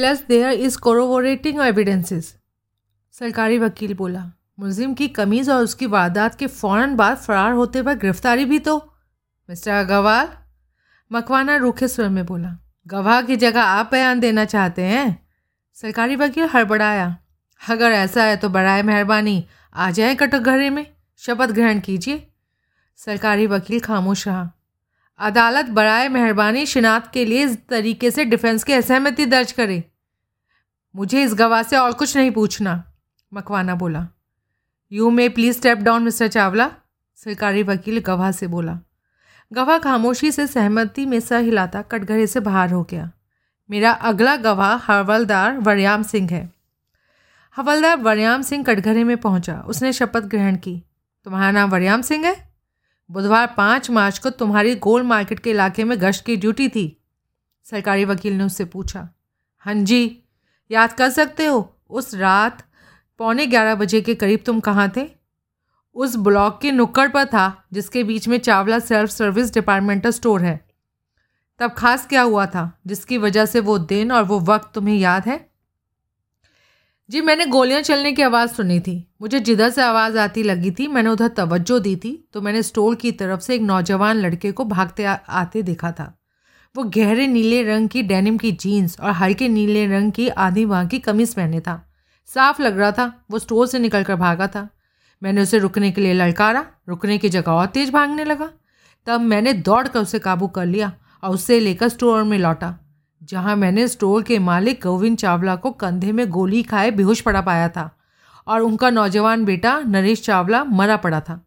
Plus there is corroborating evidences सरकारी वकील बोला मुलिम की कमीज़ और उसकी वारदात के फ़ौरन बाद फरार होते वक्त गिरफ्तारी भी तो। मिस्टर अग्रवाल, मकवाना रूखे स्वर में बोला, गवाह की जगह आप बयान देना चाहते हैं? सरकारी वकील हड़बड़ाया, अगर ऐसा है तो बरए मेहरबानी, आ जाए कटघरे में, शपथ ग्रहण कीजिए। सरकारी वकील खामोश रहा, अदालत बरए मेहरबानी शिनात के लिए इस तरीके से डिफेंस की असहमति दर्ज करे। मुझे इस गवाह से और कुछ नहीं पूछना, मकवाना बोला। You may please step down mister Chawla सरकारी वकील गवाह से बोला। गवाह खामोशी से सहमति में सर हिलाता कटघरे से बाहर हो गया। मेरा अगला गवाह हवलदार वरयाम सिंह है। हवलदार वरयाम सिंह कटघरे में पहुँचा। उसने शपथ ग्रहण की। तुम्हारा नाम वरयाम सिंह है? बुधवार पाँच मार्च को तुम्हारी गोल मार्केट के इलाके में गश्त की ड्यूटी थी, सरकारी वकील ने उससे पूछा। हाँ जी याद कर सकते हो? उस रात पौने ग्यारह बजे के करीब तुम कहाँ थे? उस ब्लॉक के नुक्कड़ पर था जिसके बीच में Chawla self service departmental store है। तब खास क्या हुआ था जिसकी वजह से वो दिन और वो वक्त तुम्हें याद है? जी मैंने गोलियाँ चलने की आवाज़ सुनी थी। मुझे जिधर से आवाज़ आती लगी थी मैंने उधर तवज्जो दी थी तो मैंने स्टोर की तरफ़ से एक नौजवान लड़के को भागते आ, आते देखा था। वो गहरे नीले रंग की डेनिम की जीन्स और हल्के नीले रंग की आधी बाँ की कमीज़ पहने था। साफ़ लग रहा था, वो स्टोर से निकल कर भागा था। मैंने उसे रुकने के लिए ललकारा, रुकने की जगह और तेज़ भागने लगा। तब मैंने दौड़ कर उसे काबू कर लिया और उसे लेकर स्टोर में लौटा, जहाँ मैंने स्टोर के मालिक गोविंद चावला को कंधे में गोली खाए बेहोश पड़ा पाया था और उनका नौजवान बेटा नरेश चावला मरा पड़ा था।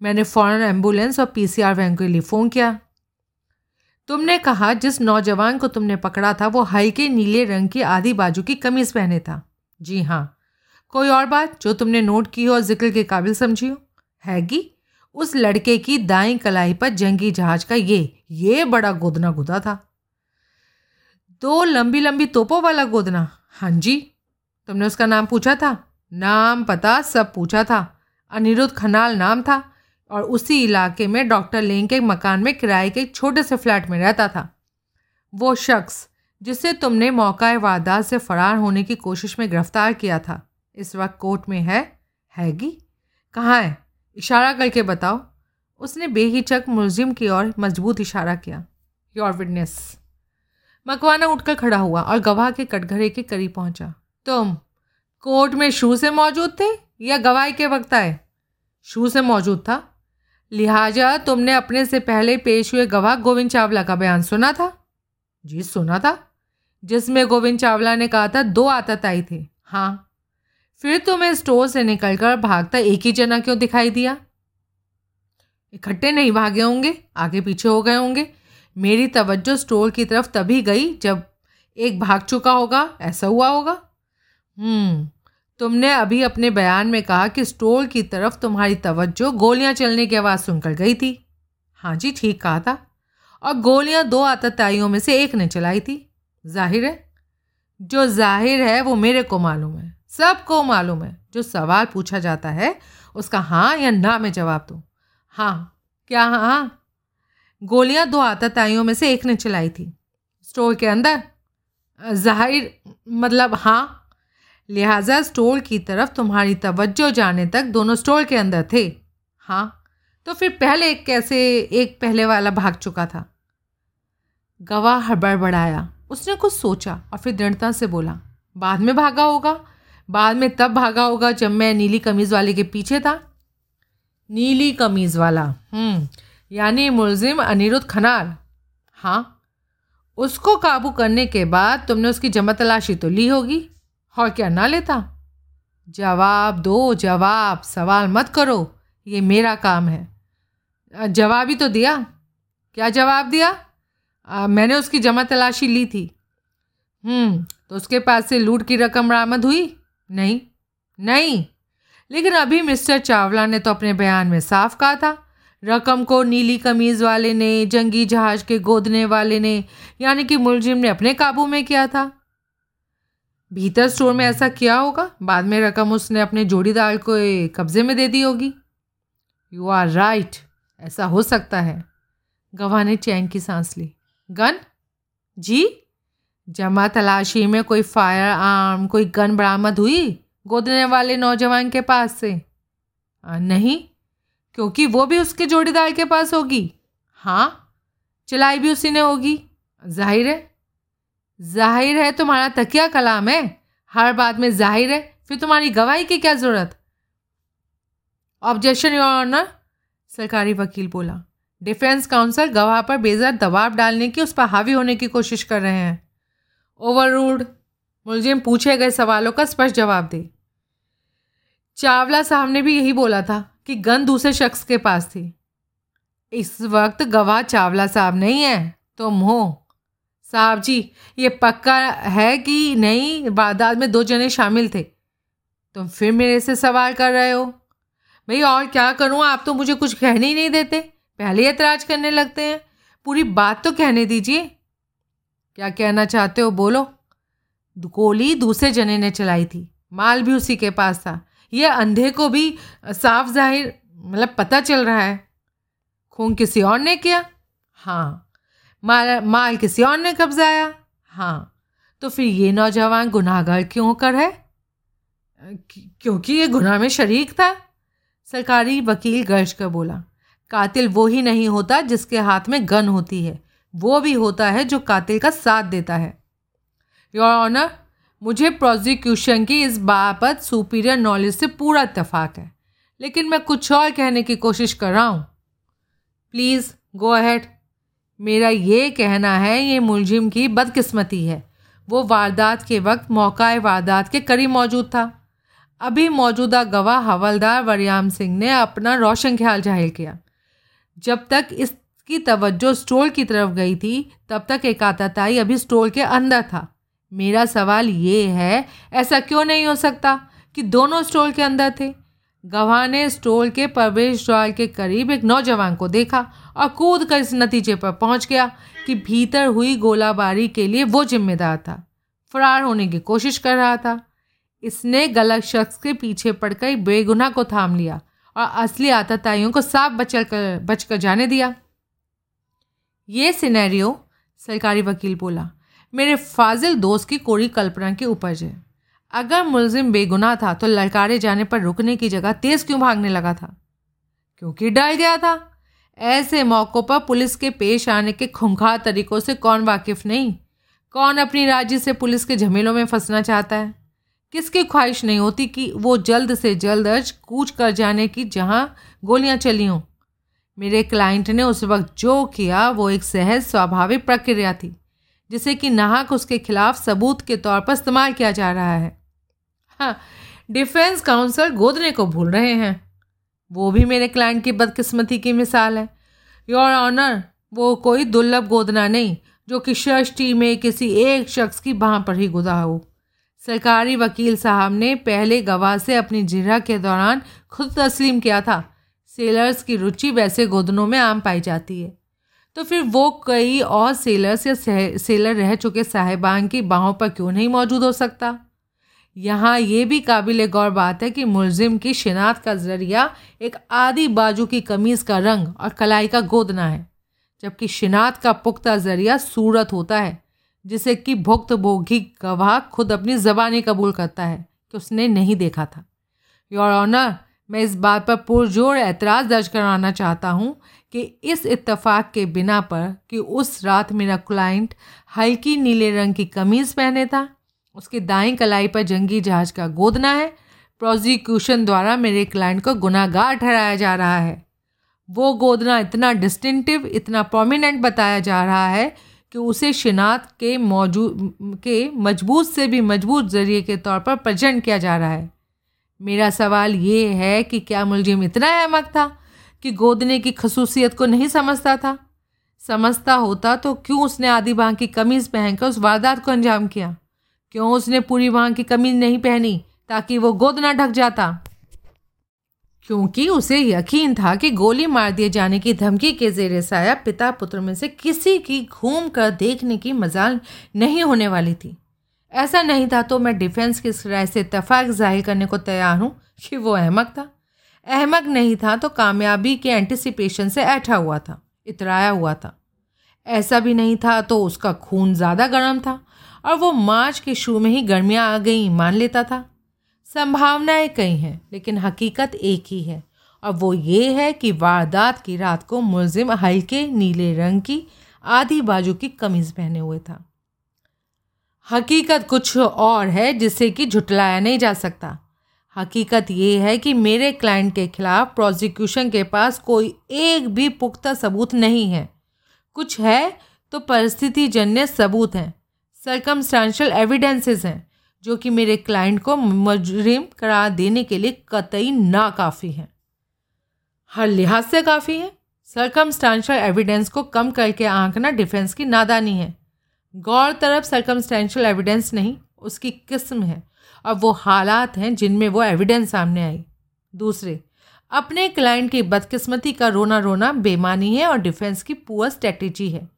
मैंने फ़ौरन एंबुलेंस और पीसीआर वैन के लिए फ़ोन किया तुमने कहा जिस नौजवान को तुमने पकड़ा था, वो हल्के नीले रंग की आधी बाजू की कमीज़ पहने था। जी हाँ। कोई और बात जो तुमने नोट की हो और ज़िक्र के काबिल समझी हो? हैगी, उस लड़के की दाई कलाई पर जंगी जहाज़ का ये ये बड़ा गोदना गुदा था। दो लंबी लंबी तोपों वाला गोदना। हाँ जी। तुमने उसका नाम पूछा था? नाम पता, सब पूछा था। अनिरुद्ध खनाल नाम था। और उसी इलाके में डॉक्टर लेंग के मकान में किराए के एक छोटे से फ्लैट में रहता था। वो शख्स, जिसे तुमने मौका वारदात से फरार होने की कोशिश में गिरफ़्तार किया था, इस वक्त कोर्ट में है हैगी कहाँ है? इशारा करके बताओ। उसने बेहिचक मुलजिम की ओर मज़बूत इशारा किया। योर विटनेस मकवाना उठकर खड़ा हुआ और गवाह के कटघरे के करीब पहुँचा। तुम कोर्ट में शू से मौजूद थे या गवाही के वक्त आए शू से मौजूद था? लिहाजा तुमने अपने से पहले पेश हुए गवाह गोविंद चावला का बयान सुना था? जी, सुना था। जिसमें गोविंद चावला ने कहा था, दो आतत आई थे। हाँ। फिर तुम्हें स्टोर से निकलकर भागता एक ही जना क्यों दिखाई दिया? इकट्ठे नहीं भागे होंगे, आगे पीछे हो गए होंगे। मेरी तवज्जो स्टोर की तरफ़ तभी गई जब एक भाग चुका होगा, ऐसा हुआ होगा। हम्म। तुमने अभी अपने बयान में कहा कि स्टोर की तरफ़ तुम्हारी तवज्जो गोलियाँ चलने की आवाज़ सुनकर गई थी। हाँ जी, ठीक कहा था। और गोलियाँ दो आतताइयों में से एक ने चलाई थी। ज़ाहिर है, जो ज़ाहिर है वो मेरे को मालूम है। सबको मालूम है, जो सवाल पूछा जाता है, उसका हाँ या ना मैं जवाब दूँ। हाँ क्या हाँ गोलियाँ दो आतताइयों में से एक ने चलाई थी। स्टोर के अंदर? ज़ाहिर मतलब हाँ? लिहाजा स्टोर की तरफ़ तुम्हारी तवज्जो जाने तक दोनों स्टोर के अंदर थे। हाँ तो फिर पहले कैसे एक पहले वाला भाग चुका था? गवाह बढ़ाया उसने कुछ सोचा और फिर दृढ़ता से बोला, बाद में भागा होगा। बाद में तब भागा होगा जब मैं नीली कमीज़ वाले के पीछे था। नीली कमीज़ वाला हम्म यानी मुलजिम अनिरुद्ध खनाल। हाँ उसको काबू करने के बाद तुमने उसकी जमा तलाशी तो ली होगी। और क्या ना लेता? जवाब दो जवाब। सवाल मत करो। ये मेरा काम है। जवाब ही तो दिया। क्या जवाब दिया? आ, मैंने उसकी जमा तलाशी ली थी। हम्म तो उसके पास से लूट की रकम बरामद हुई? नहीं। नहीं। लेकिन अभी मिस्टर चावला ने तो अपने बयान में साफ़ कहा था। रकम को नीली कमीज़ वाले ने जंगी जहाज़ के गोदने वाले ने यानी कि मुलजिम ने अपने काबू में किया था। भीतर स्टोर में ऐसा किया होगा? बाद में रकम उसने अपने जोड़ीदार को कब्जे में दे दी होगी। यू आर राइट ऐसा हो सकता है। गवाह ने चैन की सांस ली। गन? जी? जमा तलाशी में कोई फायर आर्म कोई गन बरामद हुई गोदने वाले नौजवान के पास से? आ, नहीं। क्योंकि वो भी उसके जोड़ीदार के पास होगी। हाँ चलाई भी उसी ने होगी। ज़ाहिर है ज़ाहिर है तुम्हारा तकिया कलाम है। हर बात में ज़ाहिर है, फिर तुम्हारी गवाही की क्या ज़रूरत? ऑब्जेक्शन योर ऑनर सरकारी वकील बोला। डिफेंस काउंसिल गवाह पर बेजर दबाव डालने की, उस पर हावी होने की कोशिश कर रहे हैं। ओवर रूड मुलजिम पूछे गए सवालों का स्पष्ट जवाब दे। चावला साहब ने भी यही बोला था कि गन दूसरे शख्स के पास थी। इस वक्त गवाह चावला साहब नहीं है तुम तो हो साहब, जी, ये पक्का है कि नहीं? वारदात में दो जने शामिल थे। तुम फिर मेरे से सवाल कर रहे हो? भाई, और क्या करूँ? आप तो मुझे कुछ कहने ही नहीं देते। पहले एतराज़ करने लगते हैं। पूरी बात तो कहने दीजिए। क्या कहना चाहते हो? बोलो। गोली दूसरे जने ने चलाई थी। माल भी उसी के पास था। यह अंधे को भी साफ़ ज़ाहिर मतलब पता चल रहा है। खून किसी और ने किया? हाँ। माल माल किसी और ने कब्जाया? हाँ। तो फिर ये नौजवान गुनाहगार क्यों कर है? क्योंकि ये गुनाह में शरीक था। सरकारी वकील गर्ज कर बोला, कातिल वो ही नहीं होता जिसके हाथ में गन होती है। वो भी होता है जो कातिल का साथ देता है। योर ऑनर मुझे प्रोजिक्यूशन की इस बाबत सुपीरियर नॉलेज से पूरा इतफाक़ है। लेकिन मैं कुछ और कहने की कोशिश कर रहा हूँ। प्लीज़ गो अहेड मेरा ये कहना है, ये मुलजिम की बदकिस्मती है। वो वारदात के वक्त मौका वारदात के करीब मौजूद था। अभी मौजूदा गवाह हवलदार वरियाम सिंह ने अपना रोशन ख्याल ज़ाहिर किया। जब तक इसकी तवज्जो स्टोल की तरफ़ गई थी, तब तक एक आताताई अभी स्टोल के अंदर था। मेरा सवाल ये है, ऐसा क्यों नहीं हो सकता कि दोनों स्टोर के अंदर थे? गवाह ने स्टोर के प्रवेश द्वार के करीब एक नौजवान को देखा और कूद कर इस नतीजे पर पहुँच गया कि भीतर हुई गोलाबारी के लिए वो जिम्मेदार था। फरार होने की कोशिश कर रहा था। इसने गलत शख्स के पीछे पड़कर बेगुनाह को थाम लिया और असली आतताइयों को साफ़ बचल कर बच कर जाने दिया। ये सिनेरियो, सरकारी वकील बोला, मेरे फाजिल दोस्त की कोरी कल्पना की उपज है। अगर मुलजिम बेगुनाह था तो ललकारे जाने पर रुकने की जगह तेज क्यों भागने लगा था? क्योंकि डर गया था। ऐसे मौक़ों पर पुलिस के पेश आने के खुंखार तरीकों से कौन वाकिफ नहीं? कौन अपनी राज्य से पुलिस के झमेलों में फंसना चाहता है? किसकी ख्वाहिश नहीं होती कि वो जल्द से जल्द अज कूच कर जाने की जहाँ गोलियाँ चली हों? मेरे क्लाइंट ने उस वक्त जो किया, वो एक सहज स्वाभाविक प्रक्रिया थी। जिसे कि नाहक उसके खिलाफ सबूत के तौर पर इस्तेमाल किया जा रहा है। हाँ डिफेंस काउंसिल गोदने को भूल रहे हैं। वो भी मेरे क्लाइंट की बदकिस्मती की मिसाल है। योर ऑनर, वो कोई दुर्लभ गोदना नहीं, जो कि सृष्टि में किसी एक शख्स की बाह पर ही गुदा हो। सरकारी वकील साहब ने पहले गवाह से अपनी जिरा के दौरान खुद तस्लीम किया था। सेलर्स की रुचि वैसे गोदनों में आम पाई जाती है। तो फिर वो कई और सेलर्स या सेलर रह चुके साहिबान की बाहों पर क्यों नहीं मौजूद हो सकता? यहाँ ये भी काबिल गौर बात है कि मुलजिम की शिनात का ज़रिया एक आदि बाजू की कमीज़ का रंग और कलाई का गोदना है, जबकि शिनात का पुख्ता ज़रिया सूरत होता है, जिसे कि भुक्त भोगी गवाह खुद अपनी ज़बानी कबूल करता है, कि उसने नहीं देखा था। योर ऑनर मैं इस बात पर पुरजोर एतराज़ दर्ज कराना चाहता हूँ कि इस इत्तेफाक के बिना पर कि उस रात मेरा क्लाइंट हल्की नीले रंग की कमीज़ पहने था, उसके दाई कलाई पर जंगी जहाज़ का गोदना है, प्रोजिक्यूशन द्वारा मेरे क्लाइंट को गुनागार ठहराया जा रहा है। वो गोदना इतना डिस्टिंटिव इतना प्रोमिनेंट बताया जा रहा है कि उसे शिनात के मौजूद के मज़बूत से भी मज़बूत ज़रिए के तौर पर प्रजेंट किया जा रहा है। मेरा सवाल ये है कि क्या मुलजिम इतना अहमक था कि गोदने की खसूसियत को नहीं समझता था। समझता होता तो क्यों उसने आधी बांह की कमीज़ पहनकर उस वारदात को अंजाम किया? क्यों उसने पूरी बांह की कमीज़ नहीं पहनी ताकि वो गोद ना ढक जाता? क्योंकि उसे यकीन था कि गोली मार दिए जाने की धमकी के जेर साया पिता पुत्र में से किसी की घूम कर देखने की मजाल नहीं होने वाली थी। ऐसा नहीं था तो मैं डिफेंस की राय से इतफाक ज़ाहिर करने को तैयार हूँ कि वो अहमक था। अहमक नहीं था तो कामयाबी के एंटिसिपेशन से ऐठा हुआ था, इतराया हुआ था। ऐसा भी नहीं था तो उसका खून ज़्यादा गर्म था और वो मार्च के शुरू में ही गर्मियाँ आ गई, मान लेता था। संभावनाएँ कई हैं, लेकिन हकीकत एक ही है। और वो ये है कि वारदात की रात को मुलजिम हल्के नीले रंग की आधी बाजू की कमीज़ पहने हुए था। हकीकत कुछ और है जिससे कि झुटलाया नहीं जा सकता। हकीकत ये है कि मेरे क्लाइंट के खिलाफ प्रोसिक्यूशन के पास कोई एक भी पुख्ता सबूत नहीं है। कुछ है तो परिस्थिति जन्य सबूत हैं सरकमस्टांशल एविडेंसेस हैं, जो कि मेरे क्लाइंट को मुजरिम करार देने के लिए कतई नाकाफ़ी हैं। हर लिहाज से काफ़ी है। सरकमस्टांशल एविडेंस को कम करके आंकना डिफेंस की नादानी है। गौर तरफ़ सरकमस्टेंशियल एविडेंस नहीं, उसकी किस्म है। और वो हालात हैं जिनमें वो एविडेंस सामने आई। दूसरे, अपने क्लाइंट की बदकिस्मती का रोना रोना बेमानी है और डिफेंस की पुअर स्ट्रेटेजी है।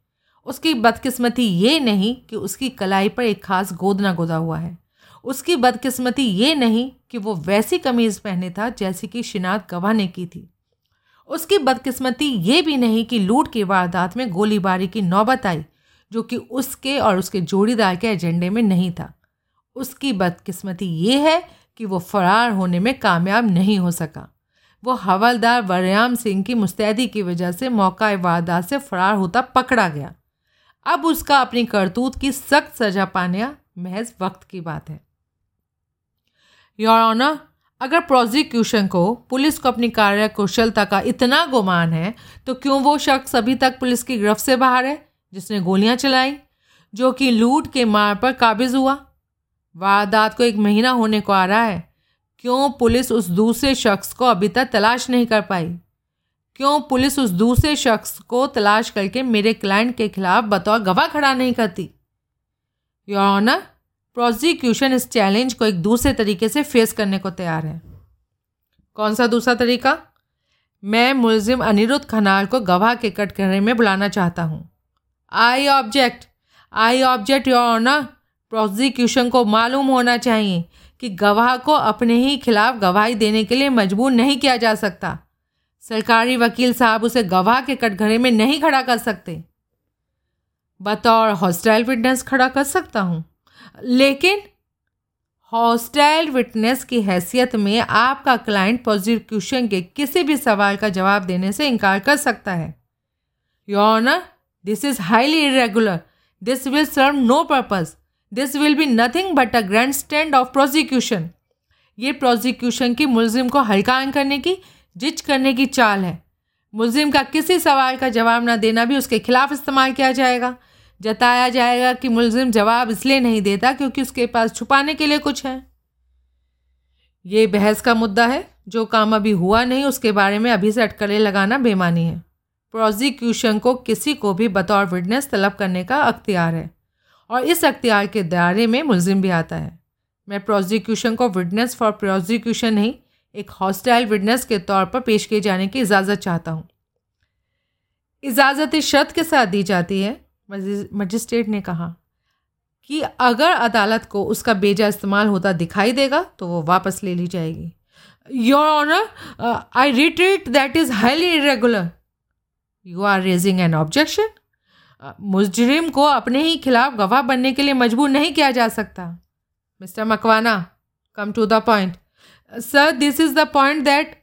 उसकी बदकिस्मती ये नहीं कि उसकी कलाई पर एक खास गोद ना गोदा हुआ है। उसकी बदकिस्मती ये नहीं कि वो वैसी कमीज़ पहने था जैसी कि शिनात गवाह ने की थी। उसकी बदकिस्मती ये भी नहीं कि लूट की वारदात में गोलीबारी की नौबत आई, जो कि उसके और उसके जोड़ीदार के एजेंडे में नहीं था। उसकी बदकिस्मती ये है कि वो फरार होने में कामयाब नहीं हो सका। वो हवलदार वरयाम सिंह की मुस्तैदी की वजह से मौका वारदात से फरार होता पकड़ा गया। अब उसका अपनी करतूत की सख्त सजा पाने महज वक्त की बात है। योर ऑनर अगर प्रोसिक्यूशन को, पुलिस को अपनी कार्य कुशलता का इतना गुमान है तो क्यों वो शख्स अभी तक पुलिस की गिरफ्त से बाहर है, जिसने गोलियाँ चलाई, जो कि लूट के मार पर काबिज हुआ? वारदात को एक महीना होने को आ रहा है। क्यों पुलिस उस दूसरे शख्स को अभी तक तलाश नहीं कर पाई? क्यों पुलिस उस दूसरे शख्स को तलाश करके मेरे क्लाइंट के खिलाफ बतौर गवाह खड़ा नहीं करती? योर ऑनर प्रोसिक्यूशन इस चैलेंज को एक दूसरे तरीके से फेस करने को तैयार है। कौन सा दूसरा तरीका? मैं मुलजिम अनिरुद्ध खनाल को गवाह के कटघरे में बुलाना चाहता हूँ। I object I object your honour prosecution को मालूम होना चाहिए कि गवाह को अपने ही खिलाफ गवाही देने के लिए मजबूर नहीं किया जा सकता। सरकारी वकील साहब उसे गवाह के कटघरे में नहीं खड़ा कर सकते। बतौर हॉस्टाइल विटनेस खड़ा कर सकता हूँ। लेकिन हॉस्टाइल विटनेस की हैसियत में आपका क्लाइंट प्रोसिक्यूशन के किसी भी सवाल का जवाब देने से इनकार कर सकता है। Your honour this is highly irregular this will serve no purpose this will be nothing but a grand stand of prosecution ये प्रोसिक्यूशन की मुलजिम को हल्कान करने की, जिच करने की चाल है। मुलजिम का किसी सवाल का जवाब ना देना भी उसके खिलाफ इस्तेमाल किया जाएगा। जताया जाएगा कि मुलजिम जवाब इसलिए नहीं देता क्योंकि उसके पास छुपाने के लिए कुछ है। ये बहस का मुद्दा है। जो काम अभी हुआ नहीं, उसके बारे में अभी से अटकलें लगाना बेमानी है। प्रोसिक्यूशन को किसी को भी बतौर विटनेस तलब करने का अख्तियार है। और इस अख्तियार के दायरे में मुलजिम भी आता है। मैं प्रोसिक्यूशन को विटनेस फॉर प्रोसिक्यूशन नहीं, एक हॉस्टाइल विटनेस के तौर पर पेश किए जाने की इजाज़त चाहता हूँ। इजाज़त इस शर्त के साथ दी जाती है मजिस्ट्रेट ने कहा कि अगर अदालत को उसका बेजा इस्तेमाल होता दिखाई देगा तो वो वापस ले ली जाएगी। Your honour I retreat that is highly irregular you are raising an objection मुजरिम को अपने ही खिलाफ गवाह बनने के लिए मजबूर नहीं किया जा सकता। Mister Makwana come to the point sir this is the point that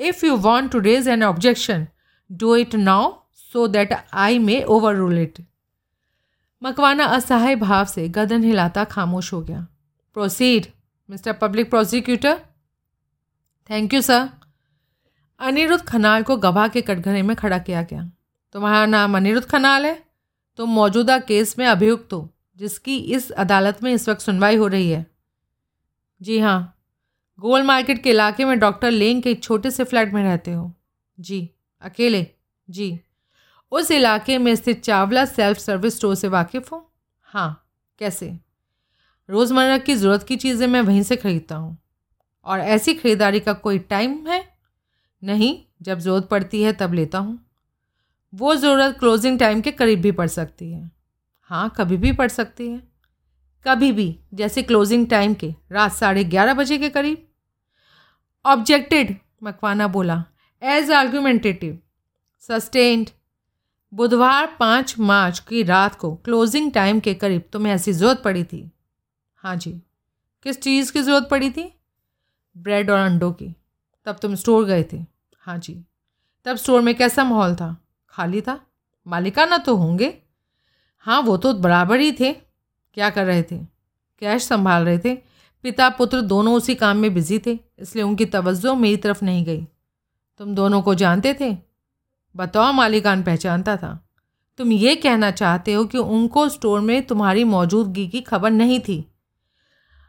if you want to raise an objection do it now so that I may overrule it Makwana असहाय भाव से गदन हिलाता खामोश हो गया। Proceed mister public prosecutor thank you sir Anirudh Khanal को गवाह के कटघरे में खड़ा किया गया। तुम्हारा नाम अनिरुद्ध खनाल है? तुम मौजूदा केस में अभियुक्त हो, जिसकी इस अदालत में इस वक्त सुनवाई हो रही है। जी हाँ गोल मार्केट के इलाके में डॉक्टर लेंग के एक छोटे से फ्लैट में रहते हो। जी, अकेले? जी। उस इलाके में स्थित चावला सेल्फ सर्विस स्टोर से वाकिफ़ हो? हाँ कैसे? रोज़मर्रा की ज़रूरत की चीज़ें मैं वहीं से ख़रीदता हूँ। और ऐसी ख़रीदारी का कोई टाइम है? नहीं, जब ज़रूरत पड़ती है तब लेता हूँ। वो ज़रूरत क्लोजिंग टाइम के करीब भी पड़ सकती है। हाँ कभी भी पड़ सकती है। कभी भी, जैसे क्लोजिंग टाइम के रात साढ़े ग्यारह बजे के करीब। ऑब्जेक्टेड मकवाना बोला। एज आर्ग्यूमेंटेटिव सस्टेंड बुधवार पाँच मार्च की रात को क्लोजिंग टाइम के करीब तुम्हें ऐसी ज़रूरत पड़ी थी। हाँ जी, किस चीज़ की ज़रूरत पड़ी थी? ब्रेड और अंडों की। तब तुम स्टोर गए थे। हाँ जी, तब स्टोर में कैसा माहौल था? खाली था? मालिकाना तो होंगे। हाँ वो तो बराबर ही थे। क्या कर रहे थे? कैश संभाल रहे थे। पिता पुत्र दोनों उसी काम में बिज़ी थे, इसलिए उनकी तवज्जो मेरी तरफ़ नहीं गई। तुम दोनों को जानते थे? बताओ, मालिकान पहचानता था। तुम ये कहना चाहते हो कि उनको स्टोर में तुम्हारी मौजूदगी की खबर नहीं थी?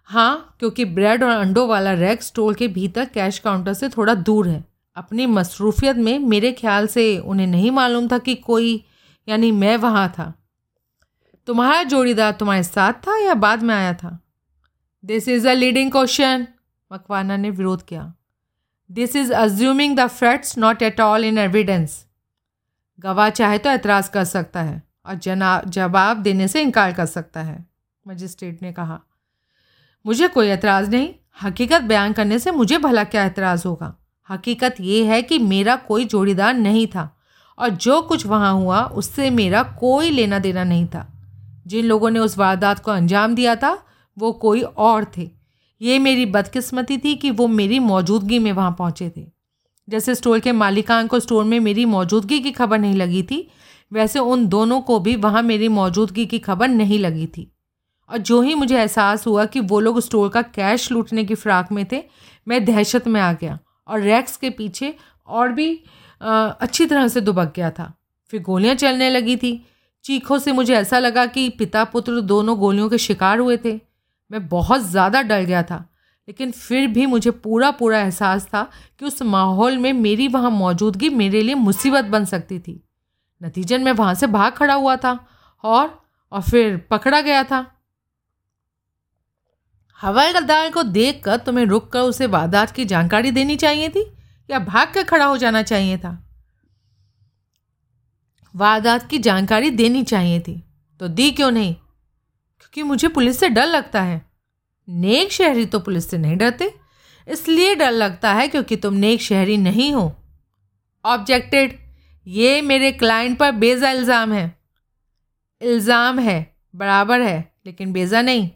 हाँ क्योंकि ब्रेड और अंडों वाला रैक स्टोर के भीतर कैश काउंटर से थोड़ा दूर है। अपनी मसरूफियत में मेरे ख्याल से उन्हें नहीं मालूम था कि कोई, यानी मैं वहाँ था। तुम्हारा जोड़ीदार तुम्हारे साथ था या बाद में आया था? This is a leading question Makwana ने विरोध किया। This is assuming the facts not at all in evidence गवाह चाहे तो एतराज़ कर सकता है और जना, जवाब देने से इनकार कर सकता है, मजिस्ट्रेट ने कहा। मुझे कोई एतराज़ नहीं। हकीकत बयान करने से मुझे भला क्या एतराज़ होगा? हकीकत ये है कि मेरा कोई जोड़ीदार नहीं था और जो कुछ वहाँ हुआ, उससे मेरा कोई लेना देना नहीं था। जिन लोगों ने उस वारदात को अंजाम दिया था, वो कोई और थे। ये मेरी बदकिस्मती थी कि वो मेरी मौजूदगी में वहाँ पहुँचे थे। जैसे स्टोर के मालिकान को स्टोर में मेरी मौजूदगी की खबर नहीं लगी थी, वैसे उन दोनों को भी वहाँ मेरी मौजूदगी की खबर नहीं लगी थी। और जो ही मुझे एहसास हुआ कि वो लोग स्टोर का कैश लूटने की फ़्राक में थे, मैं दहशत में आ गया। और रैक्स के पीछे और भी आ, अच्छी तरह से दुबक गया था। फिर गोलियाँ चलने लगी थी। चीखों से मुझे ऐसा लगा कि पिता पुत्र दोनों गोलियों के शिकार हुए थे। मैं बहुत ज़्यादा डर गया था लेकिन फिर भी मुझे पूरा पूरा एहसास था कि उस माहौल में मेरी वहाँ मौजूदगी मेरे लिए मुसीबत बन सकती थी। नतीजन मैं वहाँ से भाग खड़ा हुआ था और और फिर पकड़ा गया था। हवाई गद्दार को देखकर तुम्हें रुक कर उसे वारदात की जानकारी देनी चाहिए थी या भाग कर खड़ा हो जाना चाहिए था? वारदात की जानकारी देनी चाहिए थी। तो दी क्यों नहीं? क्योंकि मुझे पुलिस से डर लगता है। नेक शहरी तो पुलिस से नहीं डरते, इसलिए डर लगता है क्योंकि तुम नेक शहरी नहीं हो। ऑब्जेक्टेड ये मेरे क्लाइंट पर बेजा इल्ज़ाम है। इल्ज़ाम है, बराबर है, लेकिन बेजा नहीं।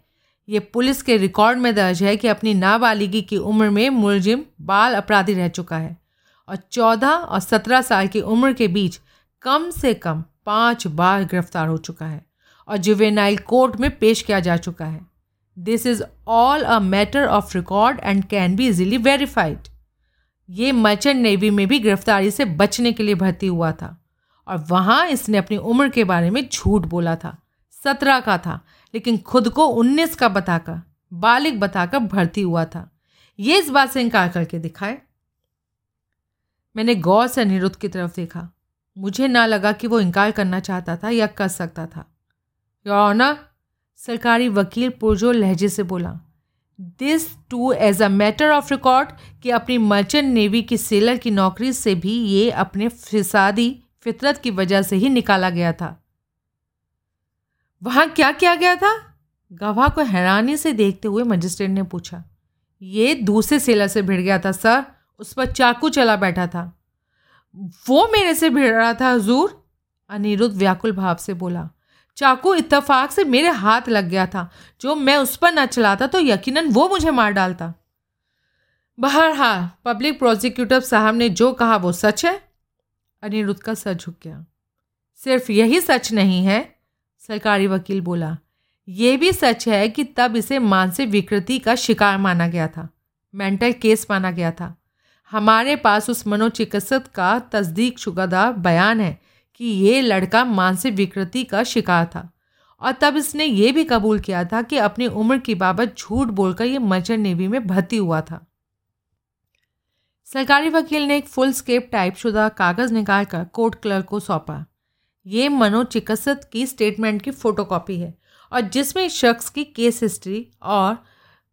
ये पुलिस के रिकॉर्ड में दर्ज है कि अपनी नाबालिगी की उम्र में मुलजिम बाल अपराधी रह चुका है और चौदह और सत्रह साल की उम्र के बीच कम से कम पाँच बार गिरफ़्तार हो चुका है और जुवेनाइल कोर्ट में पेश किया जा चुका है। This is all a matter of record and can be easily verified ये मर्चेंट नेवी में भी गिरफ्तारी से बचने के लिए भर्ती हुआ था और वहाँ इसने अपनी उम्र के बारे में झूठ बोला था, सत्रह का था। लेकिन खुद को उन्नीस का बताकर, बालिग बताकर भर्ती हुआ था। ये इस बात से इनकार करके दिखाए। मैंने गौर से अनिरुद्ध की तरफ़ देखा। मुझे ना लगा कि वो इनकार करना चाहता था या कर सकता था। योर सरकारी वकील पुरजोर लहजे से बोला this too is a matter of record कि अपनी मर्चेंट नेवी की सेलर की नौकरी से भी ये अपने फिसादी, फितरत की वजह से ही निकाला गया था। वहाँ क्या किया गया था? गवाह को हैरानी से देखते हुए मजिस्ट्रेट ने पूछा, ये दूसरे सेलर से भिड़ गया था, सर? उस पर चाकू चला बैठा था। वो मेरे से भिड़ रहा था, हजूर? अनिरुद्ध व्याकुल भाव से बोला, चाकू इत्तेफाक से मेरे हाथ लग गया था। जो मैं उस पर न चलाता तो यकीनन वो मुझे मार डालता। बहरहाल, पब्लिक प्रोसिक्यूटर साहब ने जो कहा वो सच है? अनिरुद्ध का सर झुक गया, सिर्फ़ यही सच नहीं है सरकारी वकील बोला, ये भी सच है कि तब इसे मानसिक विकृति का शिकार माना गया था, मेंटल केस माना गया था। हमारे पास उस मनोचिकित्सक का तस्दीक शुदा बयान है कि ये लड़का मानसिक विकृति का शिकार था और तब इसने ये भी कबूल किया था कि अपनी उम्र की बाबत झूठ बोलकर ये मर्चेंट नेवी में भर्ती हुआ था। सरकारी वकील ने एक फुल स्केप टाइप शुदा कागज़ निकाल कर कोर्ट क्लर्क को सौंपा। ये मनोचिकित्सक की स्टेटमेंट की फ़ोटोकॉपी है और जिसमें शख्स की केस हिस्ट्री और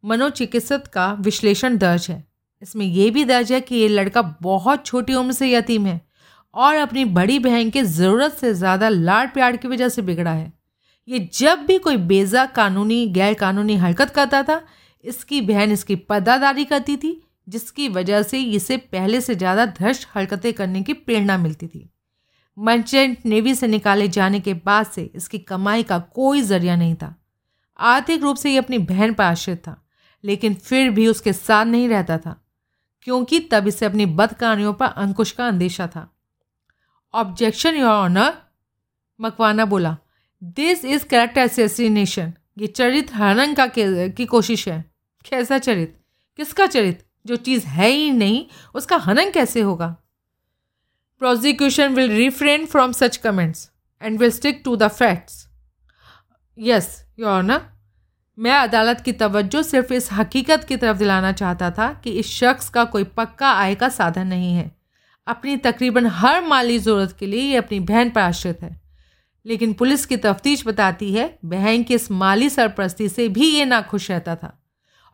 मनोचिकित्सक का विश्लेषण दर्ज है। इसमें यह भी दर्ज है कि ये लड़का बहुत छोटी उम्र से यतीम है और अपनी बड़ी बहन के ज़रूरत से ज़्यादा लाड़ प्यार की वजह से बिगड़ा है। ये जब भी कोई बेजा कानूनी, गैर कानूनी हरकत करता था, इसकी बहन इसकी पर्दादारी करती थी, जिसकी वजह से इसे पहले से ज़्यादा धर्ष हरकतें करने की प्रेरणा मिलती थी। मर्चेंट नेवी से निकाले जाने के बाद से इसकी कमाई का कोई ज़रिया नहीं था। आर्थिक रूप से ये अपनी बहन पर आश्रित था, लेकिन फिर भी उसके साथ नहीं रहता था, क्योंकि तब इसे अपनी बदकारियों पर अंकुश का अंदेशा था। ऑब्जेक्शन योर ऑनर मकवाना बोला दिस इज़ करेक्ट एसेसिनेशन ये चरित्र हनन का की कोशिश है। कैसा चरित्र किसका चरित्र जो चीज़ है ही नहीं, उसका हनन कैसे होगा? Prosecution will refrain from such comments and will stick to the facts yes your ना मैं अदालत की तवज्जो सिर्फ़ इस हकीकत की तरफ़ दिलाना चाहता था कि इस शख्स का कोई पक्का आय का साधन नहीं है। अपनी तकरीबन हर माली ज़रूरत के लिए ये अपनी बहन पर आश्रित है। लेकिन पुलिस की तफ्तीश बताती है, बहन की इस माली सरपरस्ती से भी ये नाखुश रहता था।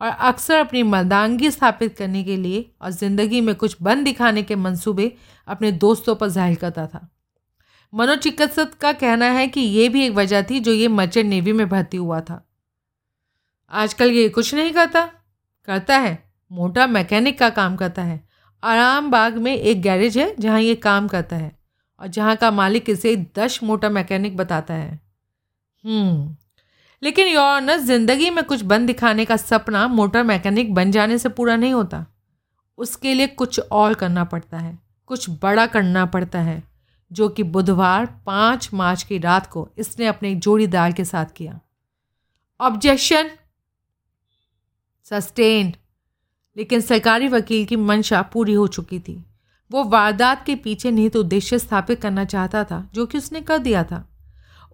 और अक्सर अपनी मर्दांगी स्थापित करने के लिए और ज़िंदगी में कुछ बन दिखाने के मंसूबे अपने दोस्तों पर ज़ाहिर करता था। मनोचिकित्सक का कहना है कि ये भी एक वजह थी जो ये मर्चेंट नेवी में भर्ती हुआ था। आजकल ये कुछ नहीं करता। करता है। मोटा मैकेनिक का काम करता है। आराम बाग में एक गैरेज है जहाँ ये काम करता है और जहाँ का मालिक इसे दस मोटा मैकेनिक बताता है। हम्म। लेकिन योर ज़िंदगी में कुछ बन दिखाने का सपना मोटर मैकेनिक बन जाने से पूरा नहीं होता। उसके लिए कुछ और करना पड़ता है। कुछ बड़ा करना पड़ता है, जो कि बुधवार पाँच मार्च की रात को इसने अपने जोड़ीदार के साथ किया। ऑब्जेक्शन सस्टेन्ड लेकिन सरकारी वकील की मंशा पूरी हो चुकी थी। वो वारदात के पीछे निहित उद्देश्य स्थापित करना चाहता था, जो कि उसने कर दिया था।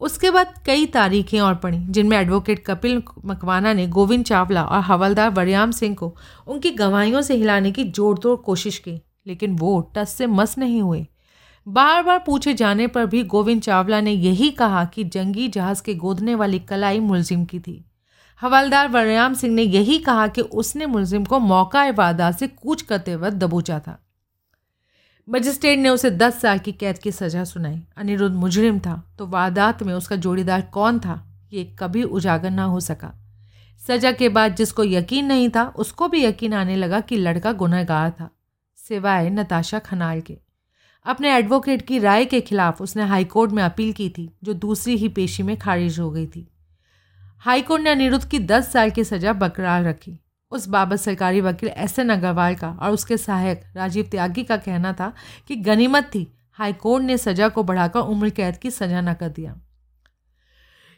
उसके बाद कई तारीखें और पढ़ी जिनमें एडवोकेट कपिल मकवाना ने गोविंद चावला और हवलदार वरियाम सिंह को उनकी गवाहियों से हिलाने की जोड़ तोड़ कोशिश की, लेकिन वो टस से मस नहीं हुए। बार बार पूछे जाने पर भी गोविंद चावला ने यही कहा कि जंगी जहाज़ के गोदने वाली कलाई मुलजिम की थी। हवलदार वरयाम सिंह ने यही कहा कि उसने मुलजिम को मौका वारदात से कूच करते वक्त दबोचा था। मजिस्ट्रेट ने उसे दस साल की कैद की सज़ा सुनाई। अनिरुद्ध मुजरिम था तो वारदात में उसका जोड़ीदार कौन था, ये कभी उजागर ना हो सका। सज़ा के बाद जिसको यकीन नहीं था, उसको भी यकीन आने लगा कि लड़का गुनहगार था, सिवाय नताशा खनाल के। अपने एडवोकेट की राय के खिलाफ उसने हाईकोर्ट में अपील की थी, जो दूसरी ही पेशी में खारिज हो गई थी। हाईकोर्ट ने अनिरुद्ध की दस साल की सज़ा बरकरार रखी। उस बाबत सरकारी वकील एस एन अग्रवाल का और उसके सहायक राजीव त्यागी का कहना था कि गनीमत थी, हाईकोर्ट ने सजा को बढ़ाकर उम्र कैद की सजा न कर दिया।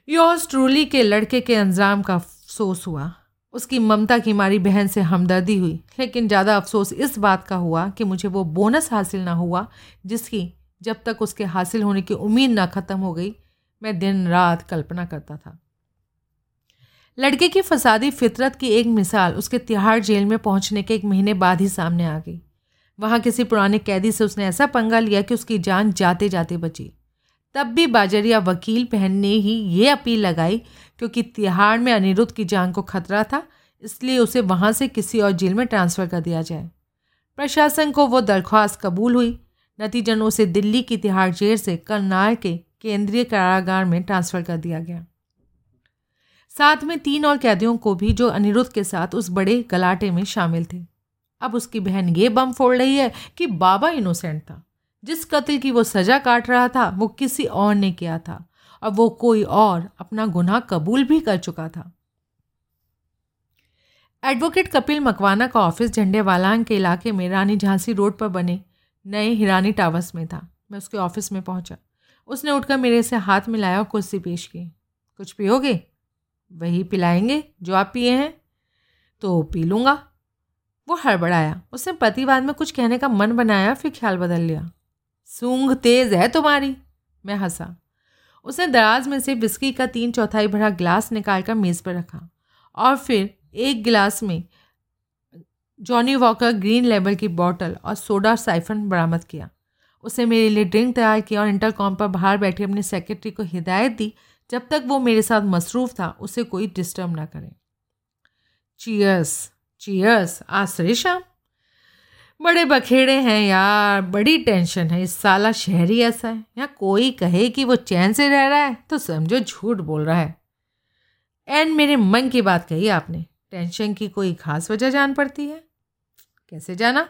योर्स ट्रूली के लड़के के अंजाम का अफसोस हुआ। उसकी ममता की मारी बहन से हमदर्दी हुई, लेकिन ज़्यादा अफसोस इस बात का हुआ कि मुझे वो बोनस हासिल ना हुआ, जिसकी जब तक उसके हासिल होने की उम्मीद ना ख़त्म हो गई, मैं दिन रात कल्पना करता था। लड़के की फसादी फितरत की एक मिसाल उसके तिहाड़ जेल में पहुँचने के एक महीने बाद ही सामने आ गई। वहाँ किसी पुराने कैदी से उसने ऐसा पंगा लिया कि उसकी जान जाते जाते बची। तब भी बाजरिया वकील बहन ने ही ये अपील लगाई क्योंकि तिहाड़ में अनिरुद्ध की जान को खतरा था, इसलिए उसे वहाँ से किसी और जेल में ट्रांसफ़र कर दिया जाए। प्रशासन को वो दरख्वास्त कबूल हुई। नतीजन उसे दिल्ली की तिहाड़ जेल से करनाल के केंद्रीय कारागार में ट्रांसफ़र कर दिया गया। साथ में तीन और कैदियों को भी जो अनिरुद्ध के साथ उस बड़े गलाटे में शामिल थे। अब उसकी बहन ये बम फोड़ रही है कि बाबा इनोसेंट था। जिस कत्ल की वो सजा काट रहा था, वो किसी और ने किया था। और वो कोई और अपना गुनाह कबूल भी कर चुका था। एडवोकेट कपिल मकवाना का ऑफ़िस झंडे वालांग के इलाके में रानी झांसी रोड पर बने नए हिरानी टावर्स में था। मैं उसके ऑफ़िस में पहुँचा। उसने उठकर मेरे से हाथ मिलाया और कुर्सी पेश की। कुछ पियोगे? वही पिलाएँगे जो आप पिए हैं। तो पी लूँगा। वो हड़बड़ाया। उसने प्रतिवाद में कुछ कहने का मन बनाया, फिर ख्याल बदल लिया। सूंघ तेज़ है तुम्हारी। मैं हंसा। उसने दराज में से बिस्की का तीन चौथाई भरा गिलास निकाल कर मेज़ पर रखा। और फिर एक गिलास में जॉनी वॉकर ग्रीन लेबल की बॉटल और सोडा साइफन बरामद किया। उसने मेरे लिए ड्रिंक तैयार किया और इंटरकॉम पर बाहर बैठे अपने सेक्रेटरी को हिदायत दी जब तक वो मेरे साथ मसरूफ़ था, उसे कोई डिस्टर्ब ना करे। चीयर्स चीयर्स आसरे शाम। बड़े बखेड़े हैं यार, बड़ी टेंशन है, इस साला शहरी ऐसा है। या कोई कहे कि वो चैन से रह रहा है तो समझो झूठ बोल रहा है। एंड मेरे मन की बात कही आपने टेंशन की कोई खास वजह जान पड़ती है? कैसे जाना?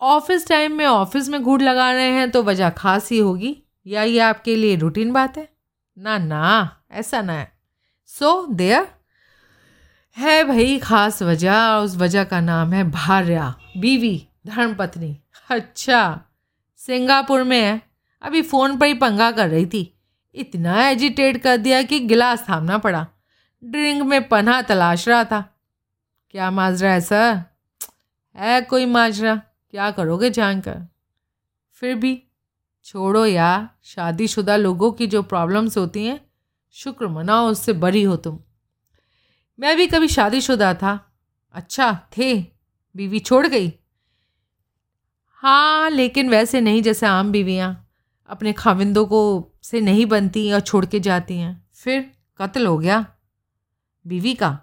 ऑफ़िस टाइम में ऑफ़िस में घूट लगा रहे हैं तो वजह खास ही होगी। या ये आपके लिए रूटीन बात है? ना ना ऐसा ना है। सो so, देयर है भाई खास वजह उस वजह का नाम है भार्या बीवी धर्मपत्नी। अच्छा सिंगापुर में है। अभी फ़ोन पर ही पंगा कर रही थी। इतना एजिटेट कर दिया कि गिलास थामना पड़ा। ड्रिंक में पन्हा तलाश रहा था। क्या माजरा है सर है कोई माजरा? क्या करोगे जानकर? फिर भी छोड़ो यार शादीशुदा लोगों की जो प्रॉब्लम्स होती हैं शुक्र मनाओ उससे बरी हो तुम। मैं भी कभी शादीशुदा था। अच्छा थे। बीवी छोड़ गई। हाँ लेकिन वैसे नहीं जैसे आम बीवियाँ। अपने खाविंदों को से नहीं बनती और छोड़ के जाती हैं। फिर कत्ल हो गया। बीवी का?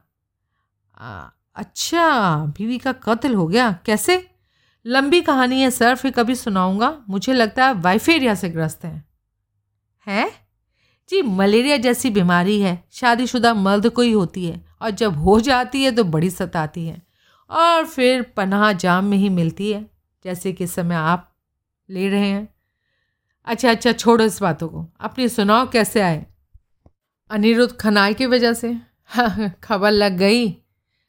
आ, अच्छा बीवी का कत्ल हो गया। कैसे? लंबी कहानी है सर, फिर कभी सुनाऊँगा। मुझे लगता है वाइफेरिया से ग्रस्त हैं। हैं? जी, मलेरिया जैसी बीमारी है। शादीशुदा मर्द को ही होती है। और जब हो जाती है तो बड़ी सताती है। और फिर पनाह जाम में ही मिलती है, जैसे कि समय आप ले रहे हैं। अच्छा अच्छा छोड़ो इस बातों को। अपनी सुनाओ, कैसे आए? अनिरुद्ध खनाल की वजह से? खबर लग गई।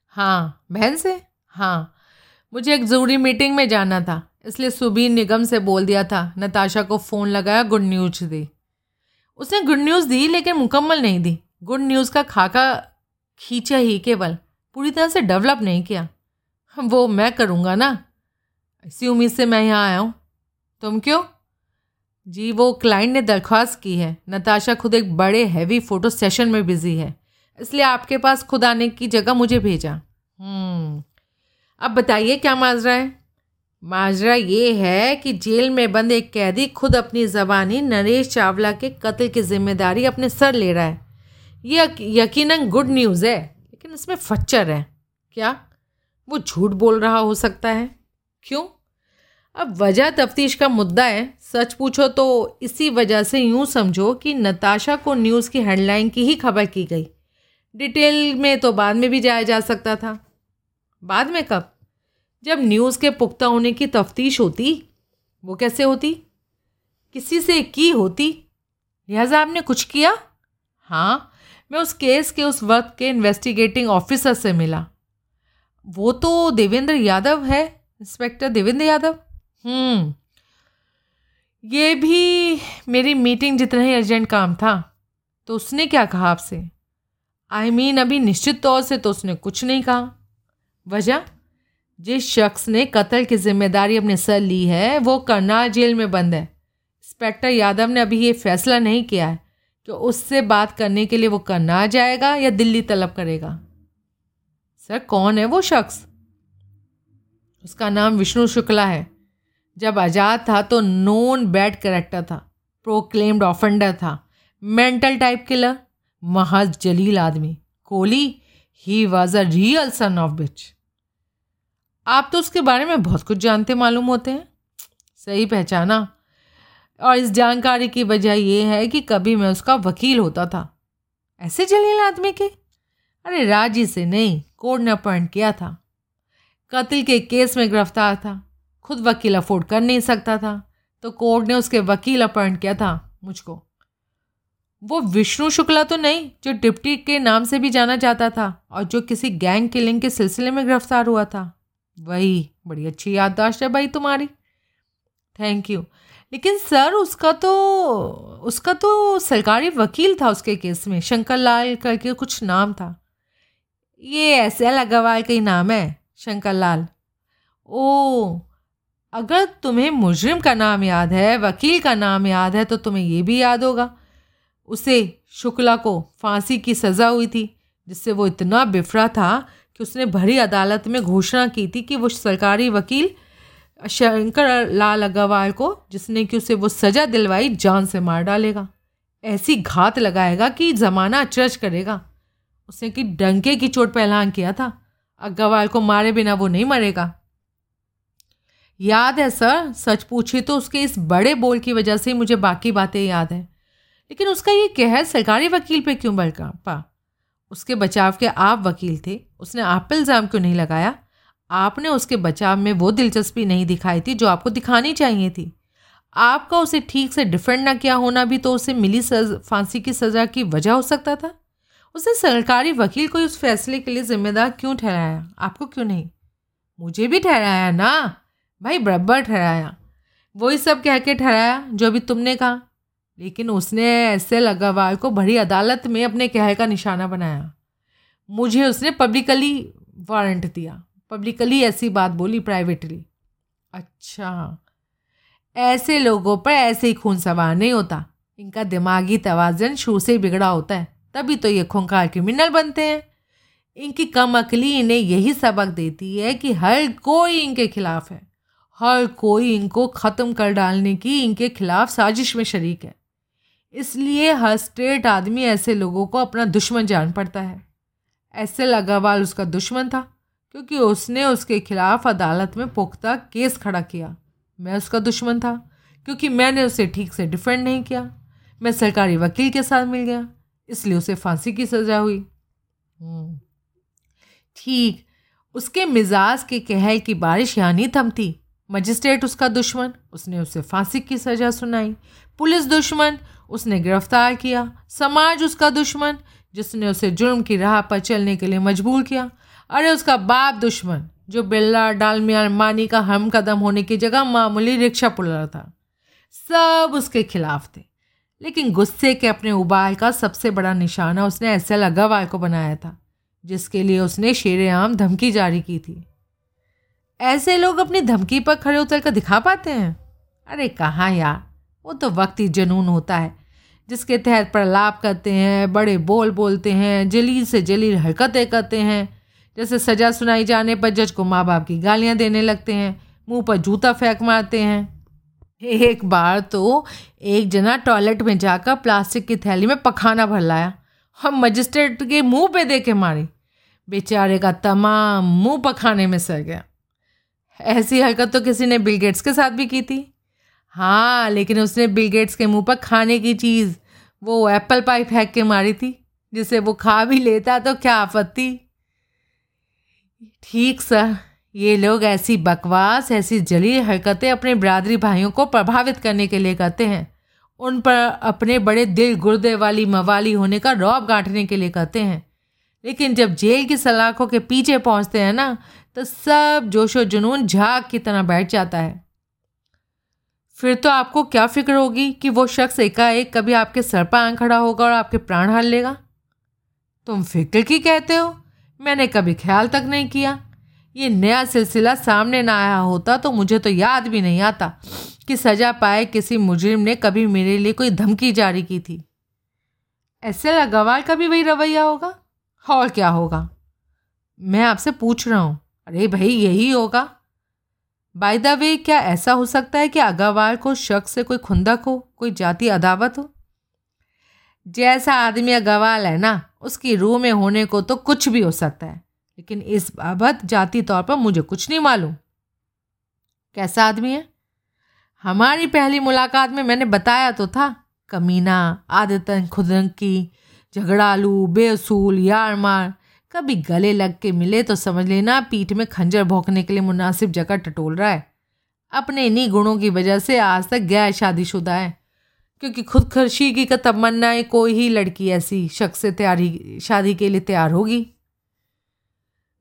हाँ बहन से? हाँ। मुझे एक ज़रूरी मीटिंग में जाना था इसलिए सुबीन निगम से बोल दिया था नताशा को फ़ोन लगाया गुड न्यूज़ दी। उसने गुड न्यूज़ दी लेकिन मुकम्मल नहीं दी। गुड न्यूज़ का खाका खींचा ही केवल पूरी तरह से डेवलप नहीं किया। वो मैं करूँगा ना? इसी उम्मीद से मैं यहाँ आया हूँ। तुम क्यों? जी वो क्लाइंट ने दरख्वास्त की है। नताशा खुद एक बड़े हैवी फ़ोटो सेशन में बिज़ी है। इसलिए आपके पास खुद आने की जगह मुझे भेजा। हम्म, अब बताइए क्या माजरा है? माजरा ये है कि जेल में बंद एक कैदी खुद अपनी ज़बानी नरेश चावला के कत्ल की ज़िम्मेदारी अपने सर ले रहा है। ये यकीनन गुड न्यूज़ है, लेकिन इसमें फच्चर है। क्या? वो झूठ बोल रहा हो सकता है? क्यों? अब वजह तफ्तीश का मुद्दा है। सच पूछो तो इसी वजह से यूँ समझो कि नताशा को न्यूज़ की हेडलाइन की ही खबर की गई। डिटेल में तो बाद में भी जाया जा सकता था। बाद में कब? जब न्यूज़ के पुख्ता होने की तफ्तीश होती वो कैसे होती? किसी से की होती? लिहाजा आपने कुछ किया? हाँ मैं उस केस के उस वक्त के इन्वेस्टिगेटिंग ऑफिसर से मिला। वो तो देवेंद्र यादव है इंस्पेक्टर देवेंद्र यादव। हम्म ये भी मेरी मीटिंग जितना ही अर्जेंट काम था तो उसने क्या कहा आपसे? आई I मीन mean, अभी निश्चित तौर से तो उसने कुछ नहीं कहा। वजह? जिस शख्स ने कत्ल की ज़िम्मेदारी अपने सर ली है, वो करनाल जेल में बंद है। इंस्पेक्टर यादव ने अभी ये फैसला नहीं किया है कि उससे बात करने के लिए वो करनाल जाएगा या दिल्ली तलब करेगा। सर, कौन है वो शख्स? उसका नाम विष्णु शुक्ला है। जब आज़ाद था तो नोन बैड करेक्टर था, प्रोक्लेम्ड ऑफेंडर था, मेंटल टाइप किलर महज जलील आदमी, कोहली ही was a real son of bitch आप तो उसके बारे में बहुत कुछ जानते मालूम होते हैं। सही पहचाना। और इस जानकारी की वजह यह है कि कभी मैं उसका वकील होता था। ऐसे जलील आदमी के? अरे राज़ी से नहीं, कोर्ट ने अपॉइंट किया था। कत्ल के केस में गिरफ़्तार था। खुद वकील अफोर्ड कर नहीं सकता था। तो कोर्ट ने उसके वकील अपॉइंट किया था मुझको। वो विष्णु शुक्ला तो नहीं, जो डिप्टी के नाम से भी जाना जाता था और जो किसी गैंग किलिंग के सिलसिले में गिरफ़्तार हुआ था। वही, बड़ी अच्छी याददाश्त है भाई तुम्हारी। थैंक यू लेकिन सर, उसका तो उसका तो सरकारी वकील था उसके केस में शंकर लाल करके कुछ नाम था। ये एस एल अग्रवाल का ही नाम है शंकर लाल ओ, अगर तुम्हें मुजरिम का नाम याद है, वकील का नाम याद है तो तुम्हें ये भी याद होगा। उसे शुक्ला को फांसी की सज़ा हुई थी, जिससे वो इतना बिफरा था कि उसने भरी अदालत में घोषणा की थी कि वो सरकारी वकील शंकर लाल अग्रवाल को, जिसने कि उसे वो सज़ा दिलवाई, जान से मार डालेगा। ऐसी घात लगाएगा कि ज़माना अचरज करेगा। उसने कि डंके की चोट पर ऐलान किया था। अग्रवाल को मारे बिना वो नहीं मरेगा। याद है सर, सच पूछे तो उसके इस बड़े बोल की वजह से ही मुझे बाकी बातें याद हैं। लेकिन उसका ये कहर सरकारी वकील पे क्यों बल पा उसके बचाव के आप वकील थे। उसने आप पर इल्ज़ाम क्यों नहीं लगाया? आपने उसके बचाव में वो दिलचस्पी नहीं दिखाई थी जो आपको दिखानी चाहिए थी। आपका उसे ठीक से डिफेंड ना किया होना भी तो उसे मिली सज, फांसी की सज़ा की वजह हो सकता था। उसने सरकारी वकील को उस फैसले के लिए जिम्मेदार क्यों ठहराया? आपको क्यों नहीं? मुझे भी ठहराया ना। भाई, बराबर ठहराया। वही सब कह के ठहराया जो अभी तुमने कहा। लेकिन उसने ऐसे लगावाल को बड़ी अदालत में अपने कहे का निशाना बनाया। मुझे उसने पब्लिकली वारंट दिया। पब्लिकली ऐसी बात बोली प्राइवेटली अच्छा। ऐसे लोगों पर ऐसे ही खून सवार नहीं होता। इनका दिमागी तवाजन शुरू से बिगड़ा होता है। तभी तो ये खूंखार क्रिमिनल बनते हैं। इनकी कम अकली इन्हें यही सबक देती है कि हर कोई इनके खिलाफ है। हर कोई इनको ख़त्म कर डालने की इनके खिलाफ साजिश में शरीक है। इसलिए हर स्टेट आदमी ऐसे लोगों को अपना दुश्मन जान पड़ता है। ऐसे लगावाल उसका दुश्मन था, क्योंकि उसने उसके खिलाफ अदालत में पुख्ता केस खड़ा किया। मैं उसका दुश्मन था, क्योंकि मैंने उसे ठीक से डिफेंड नहीं किया। मैं सरकारी वकील के साथ मिल गया, इसलिए उसे फांसी की सज़ा हुई। हम्म। ठीक, उसके मिजाज के कहल की बारिश यहाँ नहीं थमती मजिस्ट्रेट उसका दुश्मन, उसने उसे फांसी की सज़ा सुनाई। पुलिस दुश्मन उसने गिरफ़्तार किया। समाज उसका दुश्मन, जिसने उसे जुर्म की राह पर चलने के लिए मजबूर किया। अरे, उसका बाप दुश्मन, जो बिल्ला डालमिया मानी का हम कदम होने की जगह मामूली रिक्शा पुलर था। सब उसके खिलाफ थे। लेकिन गुस्से के अपने उबाल का सबसे बड़ा निशाना उसने ऐसे लगावाल को बनाया था, जिसके लिए उसने शेर आम धमकी जारी की थी। ऐसे लोग अपनी धमकी पर खड़े उतर कर दिखा पाते हैं। अरे, कहाँ यार? वो तो वक्त जुनून होता है, जिसके तहत प्रलाप करते हैं, बड़े बोल बोलते हैं, जलील से जलील हरकतें करते हैं। जैसे सज़ा सुनाई जाने पर जज को माँ बाप की गालियाँ देने लगते हैं, मुँह पर जूता फेंक मारते हैं। एक बार तो एक जना टॉयलेट में जाकर प्लास्टिक की थैली में पखाना भर लाया। हम मजिस्ट्रेट के मुँह पे दे के मारी। बेचारे का तमाम मुँह पखाने में सर गया। ऐसी हरकत तो किसी ने बिल गेट्स के साथ भी की थी। हाँ लेकिन उसने बिल गेट्स के मुँह पर खाने की चीज़, वो एप्पल पाई फेंक के मारी थी, जिसे वो खा भी लेता तो क्या आपत्ति ठीक सर, ये लोग ऐसी बकवास, ऐसी जली हरकतें अपने बरादरी भाइयों को प्रभावित करने के लिए करते हैं। उन पर अपने बड़े दिल गुर्दे वाली मवाली होने का रौब गांठने के लिए कहते हैं। लेकिन जब जेल की सलाखों के पीछे पहुँचते हैं ना तो सब जोशो जुनून झाग की तरह बैठ जाता है। फिर तो आपको क्या फ़िक्र होगी कि वो शख्स एकाएक कभी आपके सर पर आँख खड़ा होगा और आपके प्राण हल लेगा? तुम फ़िक्र की कहते हो? मैंने कभी ख्याल तक नहीं किया। ये नया सिलसिला सामने ना आया होता तो मुझे तो याद भी नहीं आता कि सजा पाए किसी मुजरिम ने कभी मेरे लिए कोई धमकी जारी की थी। ऐसे गवाल का भी वही रवैया होगा? और क्या होगा? मैं आपसे पूछ रहा हूँ। अरे भाई, यही होगा। बाय द वे क्या ऐसा हो सकता है कि अगावार को शक से कोई खुंदक हो कोई जाति अदावत हो? जैसा आदमी अगवाल है ना, उसकी रूह में होने को तो कुछ भी हो सकता है, लेकिन इस बाबत जाति तौर पर मुझे कुछ नहीं मालूम। कैसा आदमी है? हमारी पहली मुलाकात में मैंने बताया तो था, कमीना, आदतन खुदंकी झगड़ालू, बेअसूल, यार मार कभी गले लग के मिले तो समझ लेना, पीठ में खंजर भोंकने के लिए मुनासिब जगह टटोल रहा है। अपने इन्हीं गुणों की वजह से आज तक गैर शादीशुदा है, क्योंकि खुद खर्शी की का तमन्ना है, कोई ही लड़की ऐसी शख्स से तैयारी, शादी के लिए तैयार होगी।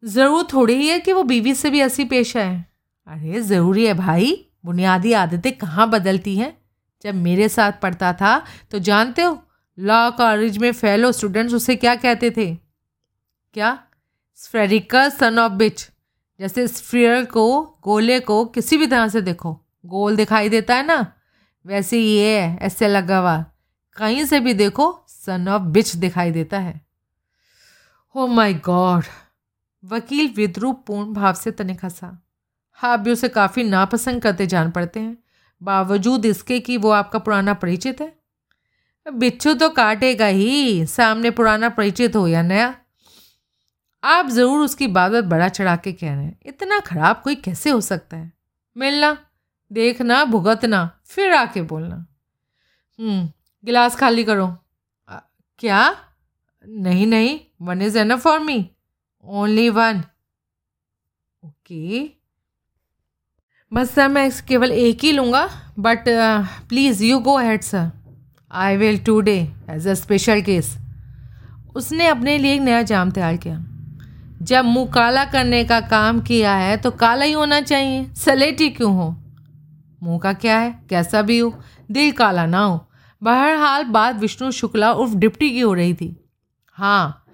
ज़रूर थोड़ी ही है कि वो बीवी से भी ऐसी पेश है अरे, ज़रूरी है भाई, बुनियादी आदतें कहाँ बदलती हैं? जब मेरे साथ पढ़ता था तो जानते हो, लॉ कॉलेज में फेलो स्टूडेंट्स उसे क्या कहते थे? क्या? स्फेरिकल सन ऑफ़ बिच जैसे स्फीयर को, गोले को किसी भी तरह से देखो। गोल दिखाई देता है ना? वैसे ये है, ऐसे लगा हुआ। कहीं से भी देखो सन ऑफ़ बिच दिखाई देता है। हो माय गॉड वकील विद्रूप पूर्ण भाव से तनिक हंसा। आप भी उसे काफ़ी नापसंद करते जान पड़ते हैं। बावजूद इसके कि वो आपका पुराना परिचित है। बिच्छू तो काटेगा ही। सामने पुराना परिचित हो या नया? आप ज़रूर उसकी बात बड़ा चढ़ा के कह रहे हैं। इतना खराब कोई कैसे हो सकता है? मिलना देखना भुगतना फिर आके बोलना। हम्म गिलास खाली करो। आ, क्या? नहीं नहीं one is enough for me only one okay. बस सर मैं केवल एक ही लूँगा but please you go head sir I will today as a special case उसने अपने लिए एक नया जाम तैयार किया। जब मुँह काला करने का काम किया है तो काला ही होना चाहिए। सलेटी क्यों हो? मुँह का क्या है? कैसा भी हो। दिल काला ना हो। बहरहाल बात विष्णु शुक्ला उर्फ़ डिप्टी की हो रही थी। हाँ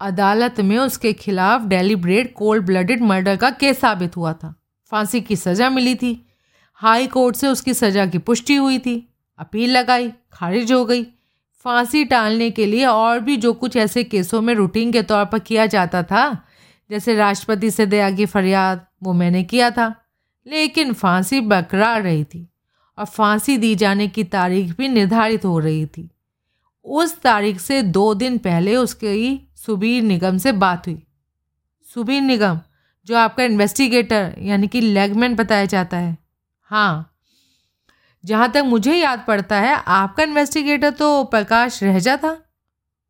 अदालत में उसके खिलाफ डेलीब्रेट कोल्ड ब्लडेड मर्डर का केस साबित हुआ था। फांसी की सज़ा मिली थी। हाई कोर्ट से उसकी सज़ा की पुष्टि हुई थी। अपील लगाई, खारिज हो गई। फांसी टालने के लिए और भी जो कुछ ऐसे केसों में रूटीन के तौर पर किया जाता था जैसे राष्ट्रपति से दया की फरियाद वो मैंने किया था, लेकिन फांसी बरकरार रही थी और फांसी दी जाने की तारीख भी निर्धारित हो रही थी। उस तारीख से दो दिन पहले उसकी सुबीर निगम से बात हुई। सुबीर निगम, जो आपका इन्वेस्टिगेटर, यानी कि लेगमैन बताया जाता है। हाँ जहाँ तक मुझे याद पड़ता है, आपका इन्वेस्टिगेटर तो प्रकाश रहजा था।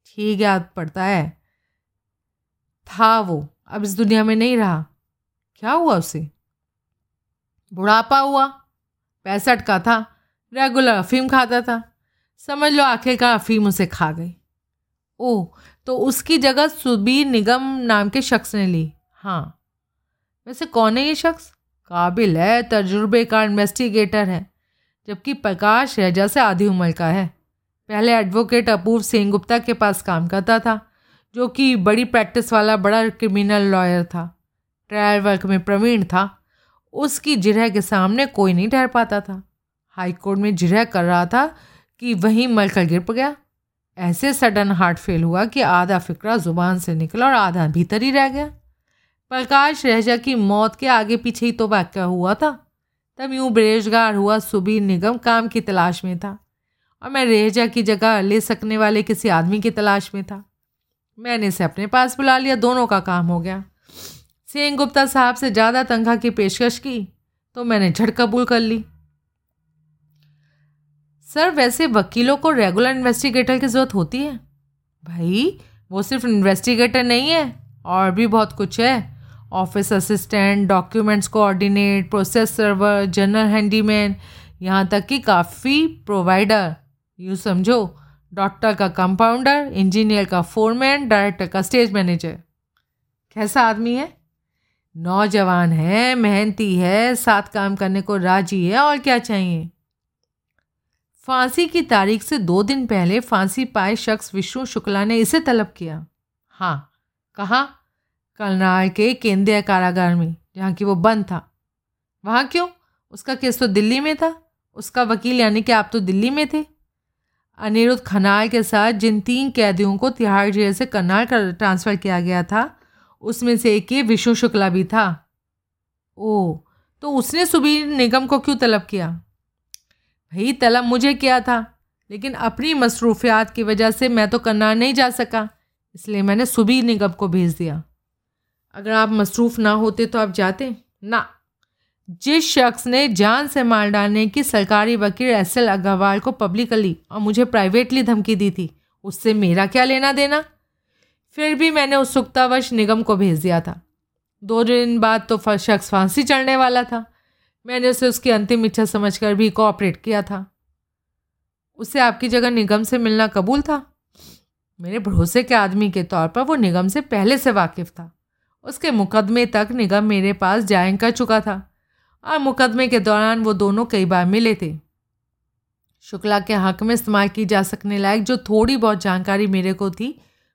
ठीक याद पड़ता है। था वो। अब इस दुनिया में नहीं रहा। क्या हुआ उसे? बुढ़ापा हुआ। पैंसठ का था। रेगुलर अफीम खाता था। समझ लो आखिरकार अफीम उसे खा गई। ओह तो उसकी जगह सुबीर निगम नाम के शख्स ने ली। हाँ। वैसे कौन है ये शख्स? काबिल है, तजुर्बे का इन्वेस्टिगेटर है, जबकि प्रकाश रजा से आधी उम्र का है। पहले एडवोकेट अपूर्व सेन गुप्ता के पास काम करता था। जो कि बड़ी प्रैक्टिस वाला, बड़ा क्रिमिनल लॉयर था। ट्रायल वर्क में प्रवीण था। उसकी जिरह के सामने कोई नहीं ठहर पाता था। हाई कोर्ट में जिरह कर रहा था कि वहीं मलकर गिर गया। ऐसे सडन हार्ट फेल हुआ कि आधा फिक्रा ज़ुबान से निकला और आधा भीतर ही रह गया। प्रकाश रहजा की मौत के आगे पीछे ही तो वाक्य हुआ था। तब यूँ बेरोजगार हुआ सुबीर निगम काम की तलाश में था। और मैं रेहजा की जगह ले सकने वाले किसी आदमी की तलाश में था। मैंने इसे अपने पास बुला लिया, दोनों का काम हो गया। सेन गुप्ता साहब से ज़्यादा तनख्वाह की पेशकश की तो मैंने झट कबूल कर ली। सर, वैसे वकीलों को रेगुलर इन्वेस्टिगेटर की ज़रूरत होती है? भाई, वो सिर्फ़ इन्वेस्टिगेटर नहीं है, और भी बहुत कुछ है। Office assistant documents coordinate process server general handyman यहाँ तक कि काफ़ी प्रोवाइडर यूँ समझो। डॉक्टर का कंपाउंडर, इंजीनियर का फोरमैन, डायरेक्टर का स्टेज मैनेजर। कैसा आदमी है? नौजवान है, मेहनती है, साथ काम करने को राज़ी है, और क्या चाहिए? फांसी की तारीख से दो दिन पहले फांसी पाए शख्स विष्णु शुक्ला ने इसे तलब किया। हाँ कहा? करनाल के केंद्रीय कारागार में, जहाँ की वो बंद था। वहाँ क्यों? उसका केस तो दिल्ली में था। उसका वकील यानी कि आप तो दिल्ली में थे। अनिरुद्ध खनाल के साथ जिन तीन कैदियों को तिहाड़ जेल से करनाल कर ट्रांसफ़र किया गया था, उसमें से एक ये विष्णु शुक्ला भी था। ओ तो उसने सुबीर निगम को क्यों तलब किया? भाई, तलब मुझे किया था, लेकिन अपनी मसरूफियात की वजह से मैं तो करनाल नहीं जा सका, इसलिए मैंने सुबीर निगम को भेज दिया। अगर आप मसरूफ़ ना होते तो आप जाते? ना। जिस शख्स ने जान से मार डालने की सरकारी वकील एस एल अग्रवाल को पब्लिकली और मुझे प्राइवेटली धमकी दी थी, उससे मेरा क्या लेना देना? फिर भी मैंने उत्सुकतावश निगम को भेज दिया था। दो दिन बाद तो शख्स फांसी चढ़ने वाला था। मैंने उसे उसकी अंतिम इच्छा समझकर भी कोऑपरेट किया था। उसे आपकी जगह निगम से मिलना कबूल था? मेरे भरोसे के आदमी के तौर पर वो निगम से पहले से वाकिफ़ था। उसके मुकदमे तक निगम मेरे पास जायन कर चुका था। और मुकदमे के दौरान वो दोनों कई बार मिले थे। शुक्ला के हक में इस्तेमाल की जा सकने लायक जो थोड़ी बहुत जानकारी मेरे को थी,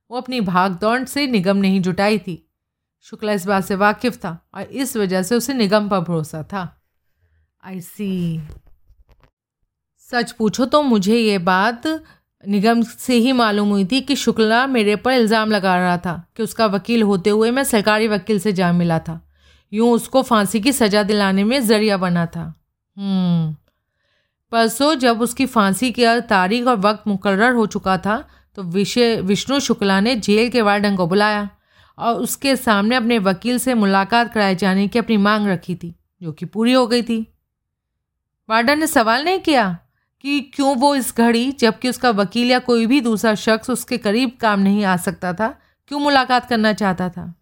वो अपनी भाग दौड़ से निगम नहीं जुटाई थी। शुक्ला इस बात से वाकिफ़ था और इस वजह से उसे निगम पर भरोसा था। आई सी सच पूछो तो मुझे ये बात निगम से ही मालूम हुई थी कि शुक्ला मेरे पर इल्ज़ाम लगा रहा था कि उसका वकील होते हुए मैं सरकारी वकील से जा मिला था। यूँ उसको फांसी की सज़ा दिलाने में ज़रिया बना था। हम्म। परसों जब उसकी फांसी की तारीख और वक्त मुकर्र हो चुका था तो विषय विष्णु शुक्ला ने जेल के वार्डन को बुलाया और उसके सामने अपने वकील से मुलाकात कराए जाने की अपनी मांग रखी थी, जो कि पूरी हो गई थी। वार्डन ने सवाल नहीं किया कि क्यों वो इस घड़ी, जबकि उसका वकील या कोई भी दूसरा शख्स उसके करीब काम नहीं आ सकता था, क्यों मुलाकात करना चाहता था?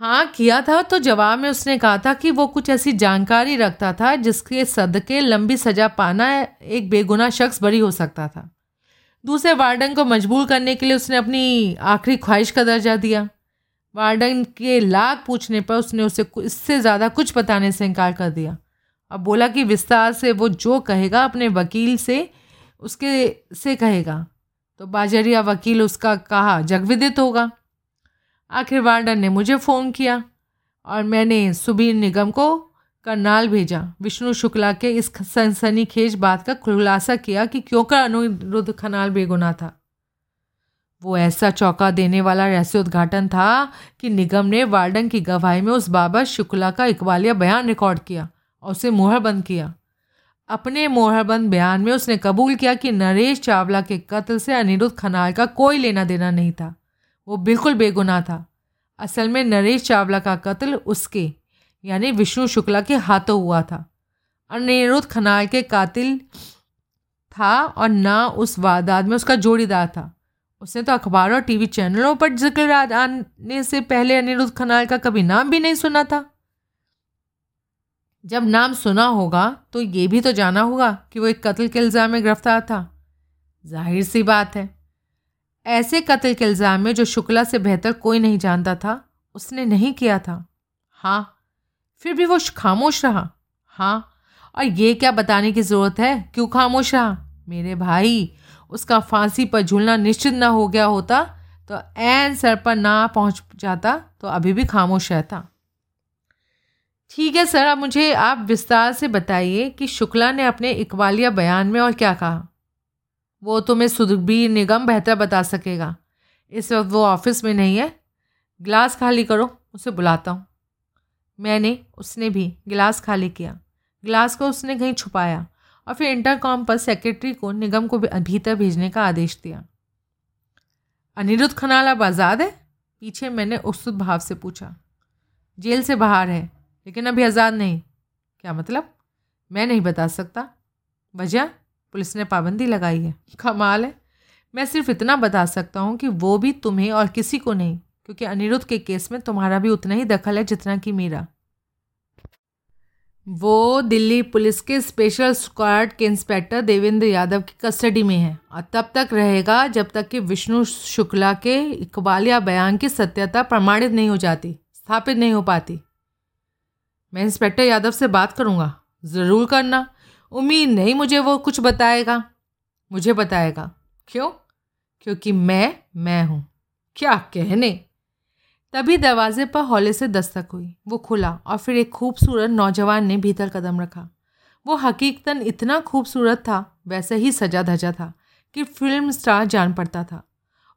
हाँ किया था तो जवाब में उसने कहा था कि वो कुछ ऐसी जानकारी रखता था जिसके सदके लंबी सजा पाना एक बेगुना शख्स बरी हो सकता था। दूसरे वार्डन को मजबूर करने के लिए उसने अपनी आखिरी ख्वाहिश का दर्जा दिया। वार्डन के लाख पूछने पर उसने उसे इससे ज़्यादा कुछ बताने से इनकार कर दिया। अब बोला कि विस्तार से वो जो कहेगा अपने वकील से, उसके से कहेगा। तो बाजरिया वकील उसका कहा, जगविदित होगा। आखिर वार्डन ने मुझे फ़ोन किया और मैंने सुबीर निगम को करनाल भेजा। विष्णु शुक्ला के इस सनसनी खेज बात का खुलासा किया कि क्यों कर अनुरुद्ध खनाल बेगुना था। वो ऐसा चौका देने वाला रहस्योद्घाटन था कि निगम ने वार्डन की गवाही में उस बाबा शुक्ला का इकबालिया बयान रिकॉर्ड किया और उसे मोहरबंद किया। अपने मोहरबंद बयान में उसने कबूल किया कि नरेश चावला के कत्ल से अनिरुद्ध खनाल का कोई लेना देना नहीं था। वो बिल्कुल बेगुनाह था। असल में नरेश चावला का कत्ल उसके, यानी विष्णु शुक्ला के हाथों हुआ था। अनिरुद्ध खनाल के कातिल था और ना उस वारदात में उसका जोड़ीदार था। उसने तो अखबार और टीवी चैनलों पर ज़िक्र आने से पहले अनिरुद्ध खनाल का कभी नाम भी नहीं सुना था। जब नाम सुना होगा तो ये भी तो जाना होगा कि वो एक कत्ल के इल्ज़ाम में गिरफ़्तार था। ज़ाहिर सी बात है ऐसे कत्ल के इल्ज़ाम में जो शुक्ला से बेहतर कोई नहीं जानता था, उसने नहीं किया था। हाँ फिर भी वो खामोश रहा। हाँ और ये क्या बताने की ज़रूरत है? क्यों खामोश रहा? मेरे भाई, उसका फांसी पर झूलना निश्चित ना हो गया होता तो एन सर पर ना पहुँच जाता तो अभी भी खामोश रहता। ठीक है सर, अब मुझे आप विस्तार से बताइए कि शुक्ला ने अपने इकबालिया बयान में और क्या कहा। वो तुम्हें सुखबीर निगम बेहतर बता सकेगा। इस वक्त वो ऑफ़िस में नहीं है। गिलास खाली करो, उसे बुलाता हूँ। मैंने, उसने भी गिलास खाली किया। गिलास को उसने कहीं छुपाया और फिर इंटरकॉम पर सेक्रेटरी को निगम को भीतर भेजने का आदेश दिया। अनिरुद्ध खनाल अब आज़ाद है? पीछे मैंने उत्सुक भाव से पूछा। जेल से बाहर है, लेकिन अभी आज़ाद नहीं। क्या मतलब? मैं नहीं बता सकता। वजह? पुलिस ने पाबंदी लगाई है। कमाल है। मैं सिर्फ़ इतना बता सकता हूँ कि वो भी तुम्हें और किसी को नहीं, क्योंकि अनिरुद्ध के केस में तुम्हारा भी उतना ही दखल है जितना कि मेरा। वो दिल्ली पुलिस के स्पेशल स्क्वाड के इंस्पेक्टर देवेंद्र यादव की कस्टडी में है। और तब तक रहेगा जब तक कि विष्णु शुक्ला के इकबालिया बयान की सत्यता प्रमाणित नहीं हो जाती, स्थापित नहीं हो पाती। मैं इंस्पेक्टर यादव से बात करूँगा। ज़रूर करना। उम्मीद नहीं मुझे वो कुछ बताएगा। मुझे बताएगा। क्यों? क्योंकि मैं मैं हूँ। क्या कहने? तभी दरवाजे पर हौले से दस्तक हुई। वो खुला और फिर एक खूबसूरत नौजवान ने भीतर कदम रखा। वो हकीकतन इतना खूबसूरत था, वैसे ही सजा धजा था, कि फ़िल्म स्टार जान पड़ता था।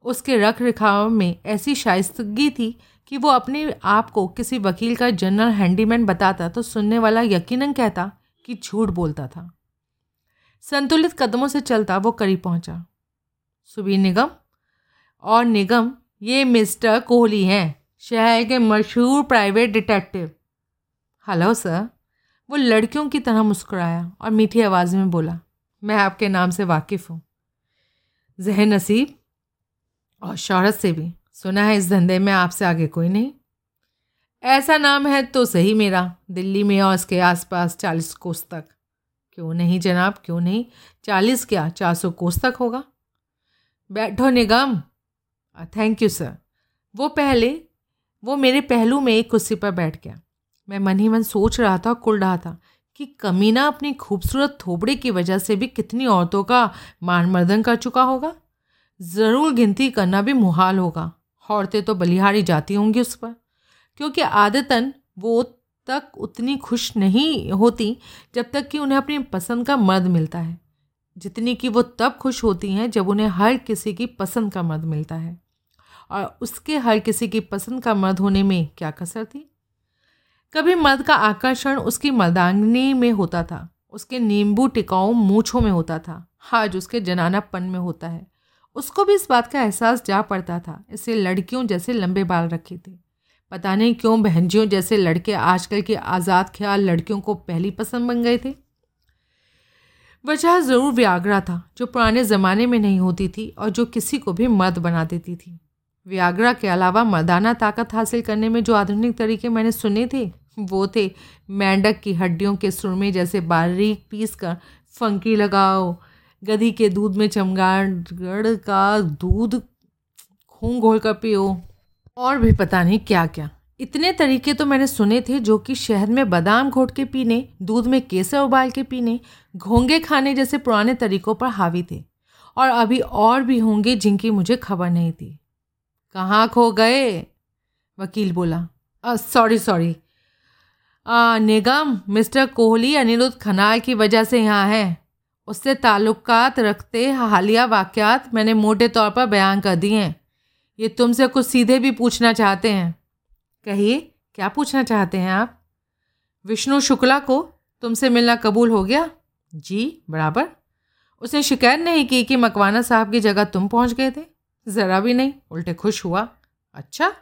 उसके रख रखाव में ऐसी शाइस्तगी थी कि वो अपने आप को किसी वकील का जनरल हैंडीमैन बताता तो सुनने वाला यकीनन कहता कि झूठ बोलता था। संतुलित कदमों से चलता वो करीब पहुँचा। सुबीर निगम और निगम, ये मिस्टर कोहली हैं, शहर के मशहूर प्राइवेट डिटेक्टिव। Hello, sir. वो लड़कियों की तरह मुस्कुराया और मीठी आवाज़ में बोला, मैं आपके नाम से वाकिफ़ हूँ। जहन नसीब और शहरत से भी। सुना है इस धंधे में आपसे आगे कोई नहीं। ऐसा नाम है तो सही मेरा, दिल्ली में और उसके आसपास चालीस कोस तक। क्यों नहीं जनाब, क्यों नहीं? चालीस क्या, चार सौ कोस तक होगा? बैठो निगम। थैंक यू सर वो पहले, वो मेरे पहलू में एक कुर्सी पर बैठ गया। मैं मन ही मन सोच रहा था, कुल रहा था कि कमीना अपनी खूबसूरत थोबड़े की वजह से भी कितनी औरतों का मान मर्दन कर चुका होगा। ज़रूर गिनती करना भी मुहाल होगा। औरतें तो बलिहारी जाती होंगी उस पर। क्योंकि आदतन वो तक उतनी खुश नहीं होती जब तक कि उन्हें अपनी पसंद का मर्द मिलता है। जितनी कि वो तब खुश होती हैं जब उन्हें हर किसी की पसंद का मर्द मिलता है। और उसके हर किसी की पसंद का मर्द होने में क्या कसर थी? कभी मर्द का आकर्षण उसकी मर्दांगनी में होता था, उसके नींबू टिकाऊ मूछों में होता था, आज उसके जनानापन में होता है। उसको भी इस बात का एहसास जा पड़ता था, इसे लड़कियों जैसे लंबे बाल रखे थे। पता नहीं क्यों बहनजियों जैसे लड़के आजकल के आज़ाद ख्याल लड़कियों को पहली पसंद बन गए थे। वजह ज़रूर व्याग्रा था, जो पुराने ज़माने में नहीं होती थी और जो किसी को भी मर्द बना देती थी। व्याग्रा के अलावा मर्दाना ताकत हासिल करने में जो आधुनिक तरीके मैंने सुने थे, वो थे मेंढक की हड्डियों के सुरमे जैसे बारीक पीस कर फंकी लगाओ, गधी के दूध में चमगाड़ का दूध खून घोल कर पियो। और भी पता नहीं क्या क्या। इतने तरीके तो मैंने सुने थे जो कि शहद में बादाम घोट के पीने, दूध में केसर उबाल के पीने घोंगे खाने जैसे पुराने तरीकों पर हावी थे। और अभी और भी होंगे जिनकी मुझे खबर नहीं थी। कहाँ खो गए? वकील बोला। Sorry sorry. Nigam, mister Kohli, Anirudh Khanal की वजह से यहाँ है। उससे ताल्लुकात रखते हालिया वाक़ात मैंने मोटे तौर पर बयान कर दिए हैं। ये तुमसे कुछ सीधे भी पूछना चाहते हैं। कहिए, क्या पूछना चाहते हैं आप? विष्णु शुक्ला को तुमसे मिलना कबूल हो गया? जी, बराबर। उसने शिकायत नहीं की कि मकवाना साहब की जगह तुम पहुँच गए थे। ज़रा भी नहीं, उल्टे खुश हुआ। अच्छा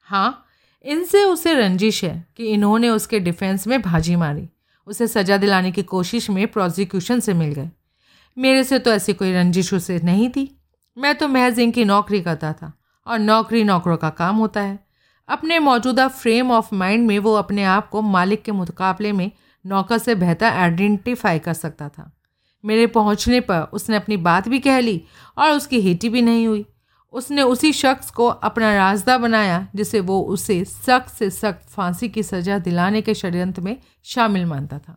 हाँ इनसे उसे रंजिश है कि इन्होंने उसके डिफेंस में भाजी मारी। उसे सज़ा दिलाने की कोशिश में प्रोसिक्यूशन से मिल गए। मेरे से तो ऐसी कोई रंजिश उसे नहीं थी। मैं तो महज इनकी नौकरी करता था। और नौकरी नौकरों का काम होता है। अपने मौजूदा फ्रेम ऑफ़ माइंड में वो अपने आप को मालिक के मुकाबले में नौकर से बेहतर आइडेंटिफाई कर सकता था। मेरे पहुँचने पर उसने अपनी बात भी कह ली और उसकी हेटी भी नहीं हुई। उसने उसी शख्स को अपना राजदा बनाया जिसे वो उसे सख्त से सख्त फांसी की सज़ा दिलाने के षडयंत्र में शामिल मानता था।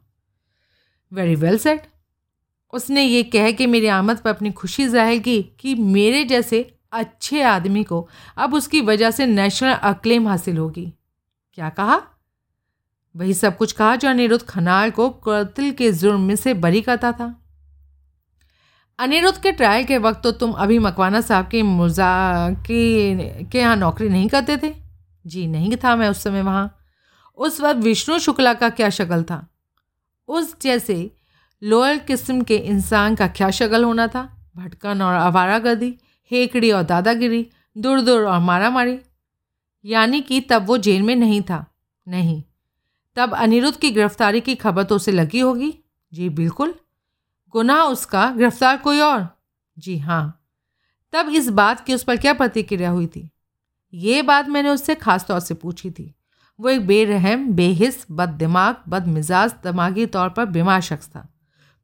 वेरी वेल सेट उसने ये कह के मेरी आमद पर अपनी खुशी ज़ाहिर की कि मेरे जैसे अच्छे आदमी को अब उसकी वजह से नेशनल अक्लेम हासिल होगी। क्या कहा? वही सब कुछ कहा जो अनिरुद्ध खनाल को कत्ल के जुर्म से बरी करता था। अनिरुद्ध के ट्रायल के वक्त तो तुम अभी मकवाना साहब के मुर्जा के के यहाँ नौकरी नहीं करते थे। जी नहीं था मैं उस समय वहाँ। उस वक्त विष्णु शुक्ला का क्या शक्ल था? उस जैसे लोअर किस्म के इंसान का क्या शक्ल होना था? भटकन और आवारागर्दी। हेकड़ी और दादागिरी दूर दूर और मारा मारी यानी कि तब वो जेल में नहीं था। नहीं। तब अनिरुद्ध की गिरफ्तारी की खबर तो उसे लगी होगी। जी बिल्कुल। गुनाह उसका, गिरफ़्तार कोई और? जी हाँ। तब इस बात की उस पर क्या प्रतिक्रिया हुई थी? ये बात मैंने उससे खास तौर से पूछी थी। वो एक बेरहम, बेहिस बद दिमाग बद मिजाज दिमागी तौर पर बीमार शख्स था।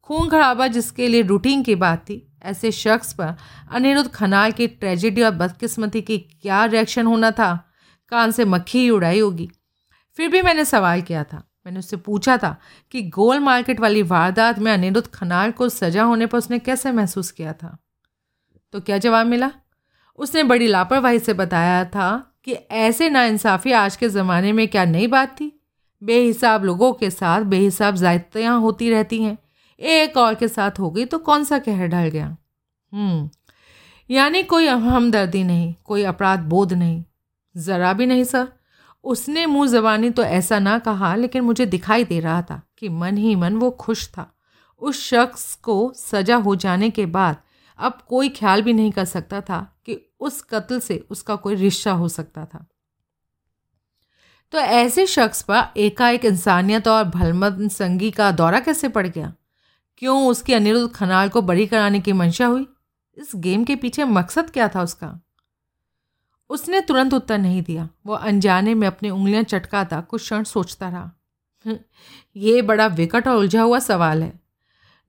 खून खराबा जिसके लिए रूटीन की बात थी ऐसे शख्स पर अनिरुद्ध खनाल की ट्रेजिडी और बदकिस्मती की क्या रिएक्शन होना था? कान से मक्खी ही उड़ाई होगी। फिर भी मैंने सवाल किया था। मैंने उससे पूछा था कि गोल मार्केट वाली वारदात में अनिरुद्ध खनाल को सजा होने पर उसने कैसे महसूस किया था? तो क्या जवाब मिला? उसने बड़ी लापरवाही से बताया था कि ऐसे नाइंसाफ़ी आज के ज़माने में क्या नई बात थी? बेहिसाब लोगों के साथ बेहिसाब जायतियाँ होती रहती हैं। एक और के साथ हो गई तो कौन सा कहर ढल गया? हम्म, यानी कोई हमदर्दी नहीं कोई अपराध बोध नहीं। ज़रा भी नहीं सर। उसने मुँह जबानी तो ऐसा ना कहा लेकिन मुझे दिखाई दे रहा था कि मन ही मन वो खुश था। उस शख्स को सजा हो जाने के बाद अब कोई ख्याल भी नहीं कर सकता था कि उस कत्ल से उसका कोई रिश्ता हो सकता था। तो ऐसे शख्स पर एकाएक इंसानियत और भलमद संगी का दौरा कैसे पड़ गया? क्यों उसकी अनिरुद्ध खनाल को बड़ी कराने की मंशा हुई? इस गेम के पीछे मकसद क्या था उसका? उसने तुरंत उत्तर नहीं दिया। वो अनजाने में अपनी उंगलियाँ चटकाता कुछ क्षण सोचता रहा। हम्म, ये बड़ा विकट और उलझा हुआ सवाल है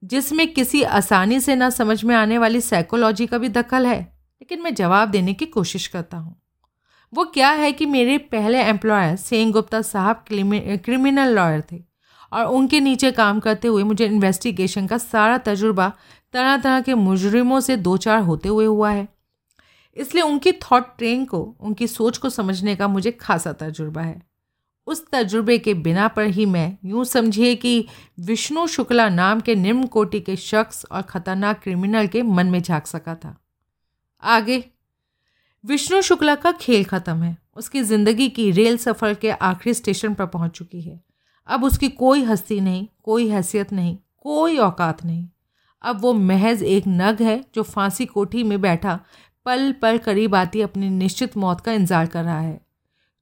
जिसमें किसी आसानी से ना समझ में आने वाली साइकोलॉजी का भी दखल है। लेकिन मैं जवाब देने की कोशिश करता हूँ। वो क्या है कि मेरे पहले एम्प्लॉयर सेन गुप्ता साहब क्रिमिनल लॉयर थे। और उनके नीचे काम करते हुए मुझे इन्वेस्टिगेशन का सारा तजुर्बा तरह तरह के मुजरिमों से दो चार होते हुए हुआ है। इसलिए उनकी थॉट ट्रेन को, उनकी सोच को समझने का मुझे खासा तजुर्बा है। उस तजुर्बे के बिना पर ही मैं यूँ समझिए कि विष्णु शुक्ला नाम के निम्न कोटि के शख्स और ख़तरनाक क्रिमिनल के मन में झाँक सका था। आगे, विष्णु शुक्ला का खेल ख़त्म है। उसकी ज़िंदगी की रेल सफ़र के आखिरी स्टेशन पर पहुँच चुकी है। अब उसकी कोई हस्ती नहीं, कोई हैसियत नहीं, कोई औकात नहीं। अब वो महज एक नग है जो फांसी कोठी में बैठा पल पल करीब आती अपनी निश्चित मौत का इंतज़ार कर रहा है।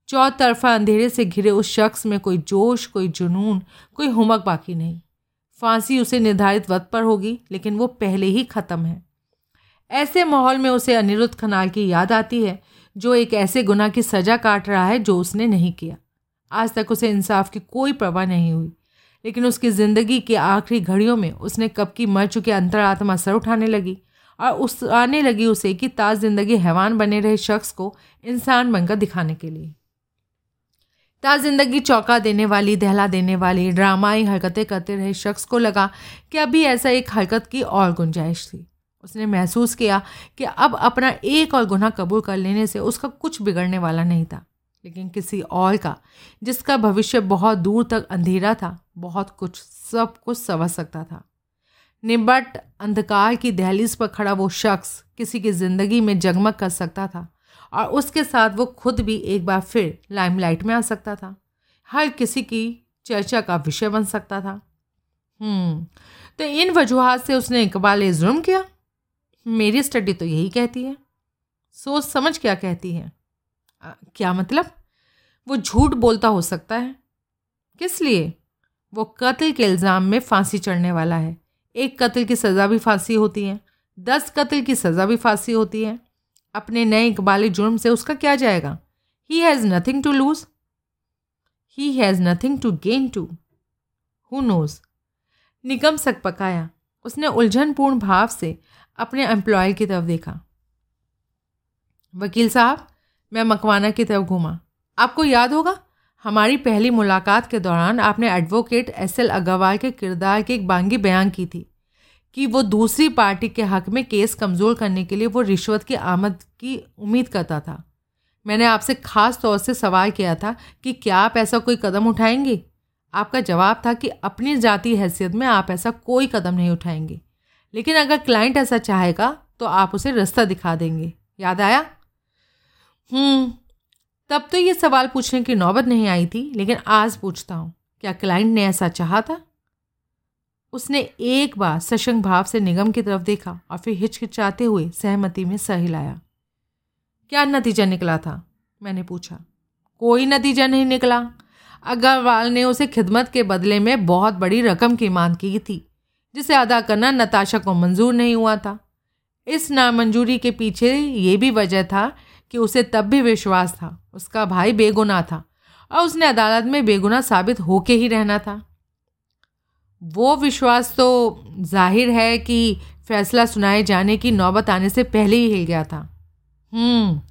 चौतरफा अंधेरे से घिरे उस शख्स में कोई जोश, कोई जुनून, कोई हुमक बाकी नहीं। फांसी उसे निर्धारित वक्त पर होगी, लेकिन वो पहले ही ख़त्म है। ऐसे माहौल में उसे अनिरुद्ध खनाल की याद आती है, जो एक ऐसे गुनाह की सज़ा काट रहा है जो उसने नहीं किया। आज तक उसे इंसाफ की कोई परवाह नहीं हुई। लेकिन उसकी ज़िंदगी की आखिरी घड़ियों में उसने कब की मर चुके अंतरात्मा सर उठाने लगी और उस आने लगी उसे कि ताज ज़िंदगी हैवान बने रहे शख्स को इंसान बनकर दिखाने के लिए। ताज ज़िंदगी चौंका देने वाली, दहला देने वाली, ड्रामाई हरकतें करते रहे शख्स को लगा कि अभी ऐसा एक हरकत की और गुंजाइश थी। उसने महसूस किया कि अब अपना एक और गुनाह कबूल कर लेने से उसका कुछ बिगड़ने वाला नहीं था। लेकिन किसी और का जिसका भविष्य बहुत दूर तक अंधेरा था बहुत कुछ सब कुछ समझ सकता था। निबट अंधकार की दहलीज पर खड़ा वो शख्स किसी की ज़िंदगी में जगमग कर सकता था और उसके साथ वो खुद भी एक बार फिर लाइमलाइट में आ सकता था। हर किसी की चर्चा का विषय बन सकता था। हम्म, तो इन वजूहत से उसने इकबाल जुर्म किया? मेरी स्टडी तो यही कहती है। सोच समझ क्या कहती है? आ, क्या मतलब? वो झूठ बोलता हो सकता है। किस लिए? वो कत्ल के इल्ज़ाम में फांसी चढ़ने वाला है। एक कत्ल की सज़ा भी फांसी होती है। दस कत्ल की सज़ा भी फांसी होती है। अपने नए इकबाली जुर्म से उसका क्या जाएगा? He has nothing to lose he has nothing to gain to who knows Nigam सक पकाया। उसने उलझनपूर्ण भाव से अपने एम्प्लॉय की तरफ़ देखा। वकील साहब, मैं मकवाना की तरफ़ घूमा। आपको याद होगा? हमारी पहली मुलाकात के दौरान आपने एडवोकेट एस एल अग्रवाल के किरदार की एक बांगी बयान की थी कि वो दूसरी पार्टी के हक में केस कमज़ोर करने के लिए वो रिश्वत की आमद की उम्मीद करता था। मैंने आपसे ख़ास तौर से सवाल किया था कि क्या आप ऐसा कोई कदम उठाएँगे? आपका जवाब था कि अपनी जाति हैसियत में आप ऐसा कोई कदम नहीं उठाएँगे। लेकिन अगर क्लाइंट ऐसा चाहेगा तो आप उसे रास्ता दिखा देंगे। याद आया? हम्म तब तो ये सवाल पूछने की नौबत नहीं आई थी, लेकिन आज पूछता हूँ, क्या क्लाइंट ने ऐसा चाहा था? उसने एक बार सशंग भाव से निगम की तरफ़ देखा और फिर हिचकिचाते हुए सहमति में सह हिलाया। क्या नतीजा निकला था? मैंने पूछा। कोई नतीजा नहीं निकला। अग्रवाल ने उसे खिदमत के बदले में बहुत बड़ी रकम की मांग की थी, जिसे अदा करना नताशा को मंजूर नहीं हुआ था। इस नामंजूरी के पीछे ये भी वजह था कि उसे तब भी विश्वास था। उसका भाई बेगुनाह था और उसने अदालत में बेगुनाह साबित होके ही रहना था। वो विश्वास तो ज़ाहिर है कि फैसला सुनाए जाने की नौबत आने से पहले ही हिल गया था। हम्म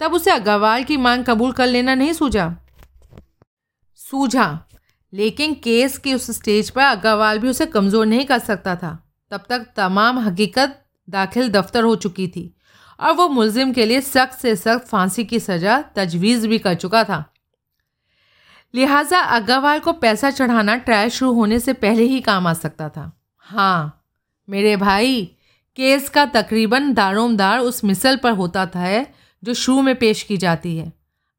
तब उसे अग्रवाल की मांग कबूल कर लेना नहीं सूझा? सूझा, लेकिन केस के उस स्टेज पर अग्रवाल भी उसे कमज़ोर नहीं कर सकता था। तब तक तमाम हकीकत दाखिल दफ्तर हो चुकी थी। और वो मुलजिम के लिए सख्त से सख्त फांसी की सज़ा, तजवीज़ भी कर चुका था। लिहाजा अग्रवाल को पैसा चढ़ाना ट्रायल शुरू होने से पहले ही काम आ सकता था। हाँ मेरे भाई, केस का तकरीबन दारोमदार उस मिसल पर होता था, जो शुरू में पेश की जाती है।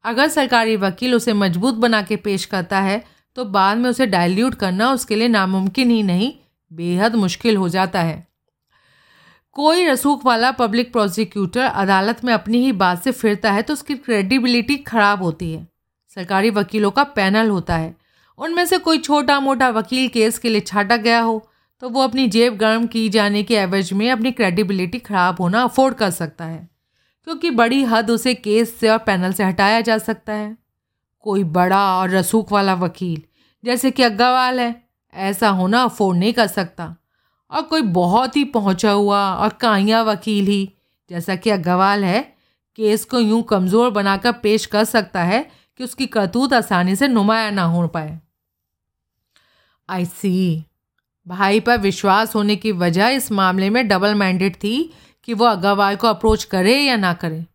अगर सरकारी वकील उसे मज़बूत बना के पेश करता है तो बाद में उसे डाइल्यूट करना उसके लिए नामुमकिन ही नहीं, बेहद मुश्किल हो जाता है। कोई रसूख वाला पब्लिक प्रोसिक्यूटर अदालत में अपनी ही बात से फिरता है तो उसकी क्रेडिबिलिटी खराब होती है। सरकारी वकीलों का पैनल होता है। उनमें से कोई छोटा मोटा वकील केस के लिए छाटा गया हो तो वो अपनी जेब गर्म की जाने के एवज में अपनी क्रेडिबिलिटी खराब होना अफोर्ड कर सकता है, क्योंकि बड़ी हद उसे केस से और पैनल से हटाया जा सकता है। कोई बड़ा और रसूख वाला वकील, जैसे कि अग्गावाल है, ऐसा होना अफोर्ड नहीं कर सकता। और कोई बहुत ही पहुँचा हुआ और काइया वकील ही। जैसा कि अग्गावाल है, केस को यूँ कमज़ोर बनाकर पेश कर सकता है कि उसकी करतूत आसानी से नुमाया ना हो पाए। आई सी भाई पर विश्वास होने की वजह इस मामले में डबल माइंडेड थी कि वो अग्रवाल को अप्रोच करे या ना करे।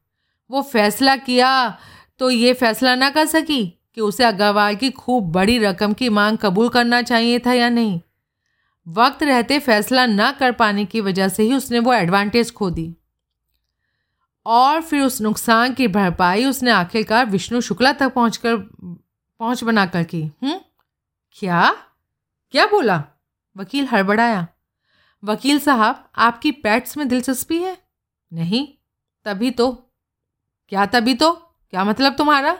वो फैसला किया तो ये फैसला ना कर सकी कि उसे अग्रवाल की खूब बड़ी रकम की मांग कबूल करना चाहिए था या नहीं। वक्त रहते फैसला ना कर पाने की वजह से ही उसने वो एडवांटेज खो दी। और फिर उस नुकसान की भरपाई उसने आखिरकार विष्णु शुक्ला तक पहुंचकर, पहुँच बनाकर की। हम्म? क्या? क्या बोला? वकील हड़बड़ाया। वकील साहब, आपकी पैट्स में दिलचस्पी है? नहीं। तभी तो। क्या तभी तो? क्या मतलब तुम्हारा?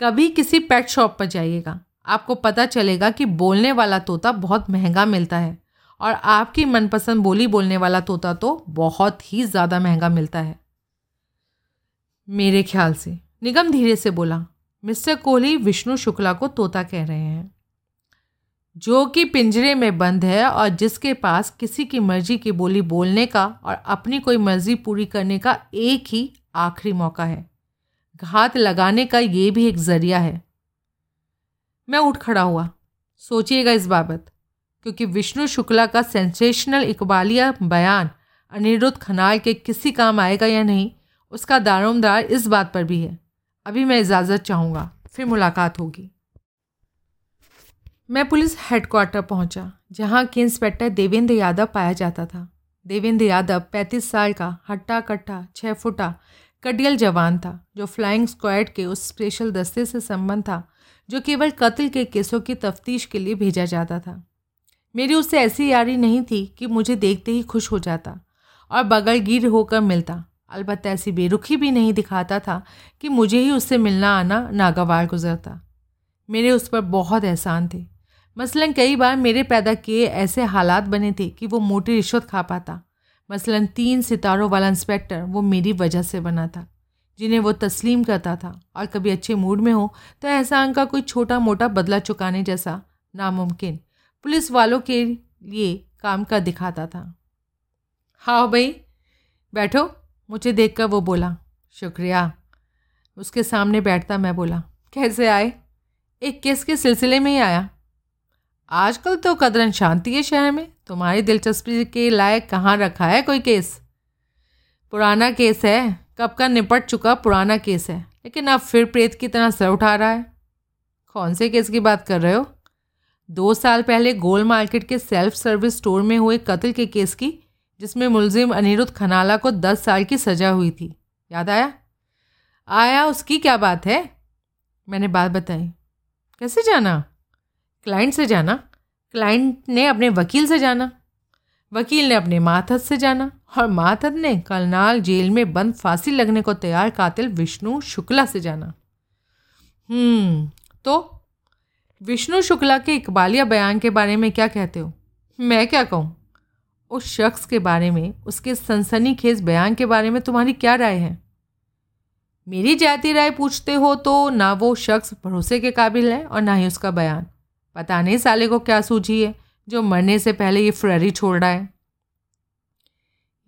कभी किसी पेट शॉप पर जाइएगा। आपको पता चलेगा कि बोलने वाला तोता बहुत महँगा मिलता है और आपकी मनपसंद बोली बोलने वाला तोता तो बहुत ही ज़्यादा महँगा मिलता है। मेरे ख्याल से, निगम धीरे से बोला, मिस्टर कोहली विष्णु शुक्ला को तोता कह रहे हैं। जो कि पिंजरे में बंद है और जिसके पास किसी की मर्ज़ी की बोली बोलने का और अपनी कोई मर्ज़ी पूरी करने का एक ही आखिरी मौका है। घात लगाने का ये भी एक ज़रिया है। मैं उठ खड़ा हुआ। सोचिएगा इस बाबत, क्योंकि विष्णु शुक्ला का सेंसेशनल इकबालिया बयान अनिरुद्ध खनाल के किसी काम आएगा या नहीं, उसका दारोमदार इस बात पर भी है। अभी मैं इजाज़त चाहूँगा, फिर मुलाकात होगी। मैं पुलिस हेडक्वार्टर पहुँचा, जहाँ के इंस्पेक्टर देवेंद्र यादव पाया जाता था। देवेंद्र यादव पैंतीस साल का हट्टा कट्टा छः फुटा, कडियल जवान था, जो फ्लाइंग स्क्वाड के उस स्पेशल दस्ते से संबंध था। जो केवल कत्ल के केसों की तफ्तीश के लिए भेजा जाता था। मेरी उससे ऐसी यारी नहीं थी कि मुझे देखते ही खुश हो जाता और बगलगीर होकर मिलता। अलबत्त ऐसी बेरुखी भी नहीं दिखाता था कि मुझे ही उससे मिलना आना नागवार गुजरता। मेरे उस पर बहुत एहसान थे। मसलन कई बार मेरे पैदा किए ऐसे हालात बने थे कि वो मोटी रिश्वत खा पाता। मसलन तीन सितारों वाला इंस्पेक्टर वो मेरी वजह से बना था। जिन्हें वो तस्लीम करता था और कभी अच्छे मूड में हो तो एहसान का कोई छोटा मोटा बदला चुकाने जैसा नामुमकिन पुलिस वालों के लिए काम का दिखाता था। हाँ भाई, बैठो, मुझे देखकर वो बोला, शुक्रिया। उसके सामने बैठता मैं बोला, कैसे आए? एक केस के सिलसिले में ही आया। आजकल तो कदरन शांति है शहर में, तुम्हारी दिलचस्पी के लायक कहाँ रखा है कोई केस? पुराना केस है। कब का निपट चुका पुराना केस है। लेकिन अब फिर प्रेत की तरह सर उठा रहा है। कौन से केस की बात कर रहे हो? दो साल पहले गोल मार्केट के सेल्फ सर्विस स्टोर में हुए कत्ल के केस की, जिसमें मुलजिम अनिरुद्ध खनाला को दस साल की सज़ा हुई थी। याद आया? आया, उसकी क्या बात है? मैंने बात बताई। कैसे जाना? क्लाइंट से जाना? क्लाइंट ने अपने वकील से जाना? वकील ने अपने माथद से जाना? और माथद ने करनाल जेल में बंद फांसी लगने को तैयार कातिल विष्णु शुक्ला से जाना। हम्म तो विष्णु शुक्ला के इकबालिया बयान के बारे में क्या कहते हो? मैं क्या कहूँ? उस शख्स के बारे में, उसके सनसनीखेज बयान के बारे में तुम्हारी क्या राय है? मेरी जाति राय पूछते हो तो ना वो शख्स भरोसे के काबिल है और ना ही उसका बयान। पता नहीं साले को क्या सूझी है, जो मरने से पहले ये फ्ररी छोड़ रहा है।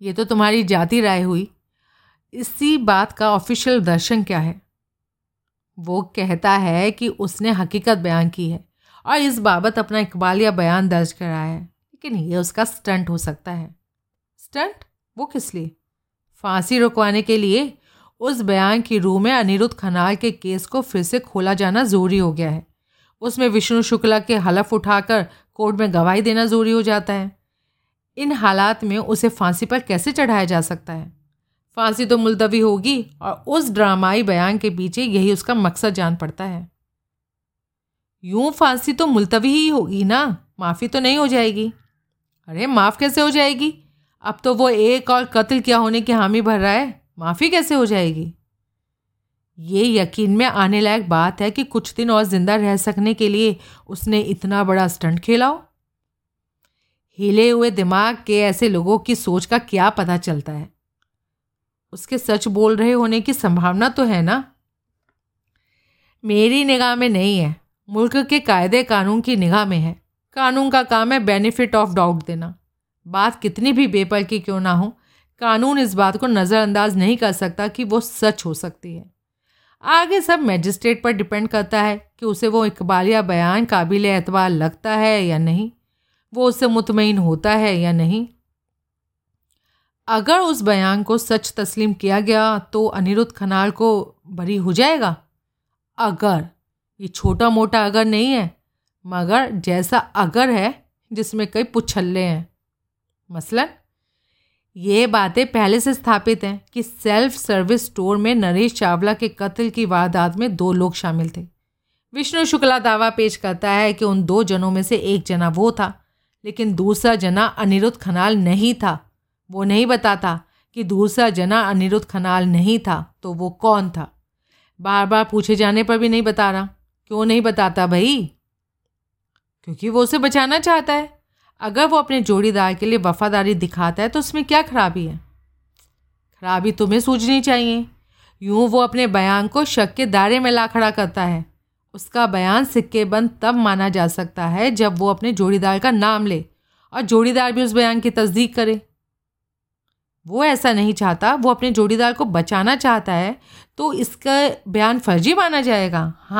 ये तो तुम्हारी जाति राय हुई। इसी बात का ऑफिशियल दर्शन क्या है? वो कहता है कि उसने हकीकत बयान की है और इस बाबत अपना इकबालिया बयान दर्ज कराया है। लेकिन ये उसका स्टंट हो सकता है। स्टंट? वो किस लिए? फांसी रुकवाने के लिए उस बयान की रूह में अनिरुद्ध खनाल के केस को फिर से खोला जाना ज़रूरी हो गया है। उसमें विष्णु शुक्ला के हलफ उठाकर कोर्ट में गवाही देना ज़रूरी हो जाता है। इन हालात में उसे फांसी पर कैसे चढ़ाया जा सकता है? फांसी तो मुलतवी होगी और उस ड्रामाई बयान के पीछे यही उसका मकसद जान पड़ता है। यूँ फांसी तो मुलतवी ही होगी ना? माफ़ी तो नहीं हो जाएगी। अरे, माफ़ कैसे हो जाएगी? अब तो वो एक और कत्ल क्या होने की हामी भर रहा है? माफ़ी कैसे हो जाएगी? ये यकीन में आने लायक बात है कि कुछ दिन और ज़िंदा रह सकने के लिए उसने इतना बड़ा स्टंट खेला हो। हिले हुए दिमाग के ऐसे लोगों की सोच का क्या पता चलता है? उसके सच बोल रहे होने की संभावना तो है ना? मेरी निगाह में नहीं है। मुल्क के कायदे कानून की निगाह में है। कानून का काम है बेनिफिट ऑफ़ डाउट देना। बात कितनी भी बेपल की क्यों ना हो, कानून इस बात को नज़रअंदाज नहीं कर सकता कि वो सच हो सकती है। आगे सब मैजिस्ट्रेट पर डिपेंड करता है कि उसे वो इकबालिया बयान काबिल एतबार लगता है या नहीं। वो उससे मुतमिन होता है या नहीं? अगर उस बयान को सच तस्लीम किया गया तो अनिरुद्ध खनाल को बरी हो जाएगा। अगर, ये छोटा मोटा अगर नहीं है, मगर जैसा अगर है, जिसमें कई पुछल्ले हैं। मसलन, ये बातें पहले से स्थापित हैं कि सेल्फ सर्विस स्टोर में नरेश चावला के कत्ल की वारदात में दो लोग शामिल थे। विष्णु शुक्ला दावा पेश करता है कि उन दो जनों में से एक जना वो था। लेकिन दूसरा जना अनिरुद्ध खनाल नहीं था। वो नहीं बताता कि दूसरा जना अनिरुद्ध खनाल नहीं था तो वो कौन था? बार बार पूछे जाने पर भी नहीं बता रहा। क्यों नहीं बताता भाई? क्योंकि वो उसे बचाना चाहता है। अगर वो अपने जोड़ीदार के लिए वफादारी दिखाता है तो उसमें क्या खराबी है? खराबी तुम्हें सूझनी चाहिए। यूँ वो अपने बयान को शक के दायरे में ला खड़ा करता है। उसका बयान सिक्केबंद तब माना जा सकता है जब वो अपने जोड़ीदार का नाम ले और जोड़ीदार भी उस बयान की तस्दीक करे। वो ऐसा नहीं चाहता, वो अपने जोड़ीदार को बचाना चाहता है तो इसका बयान फर्जी माना जाएगा। हाँ।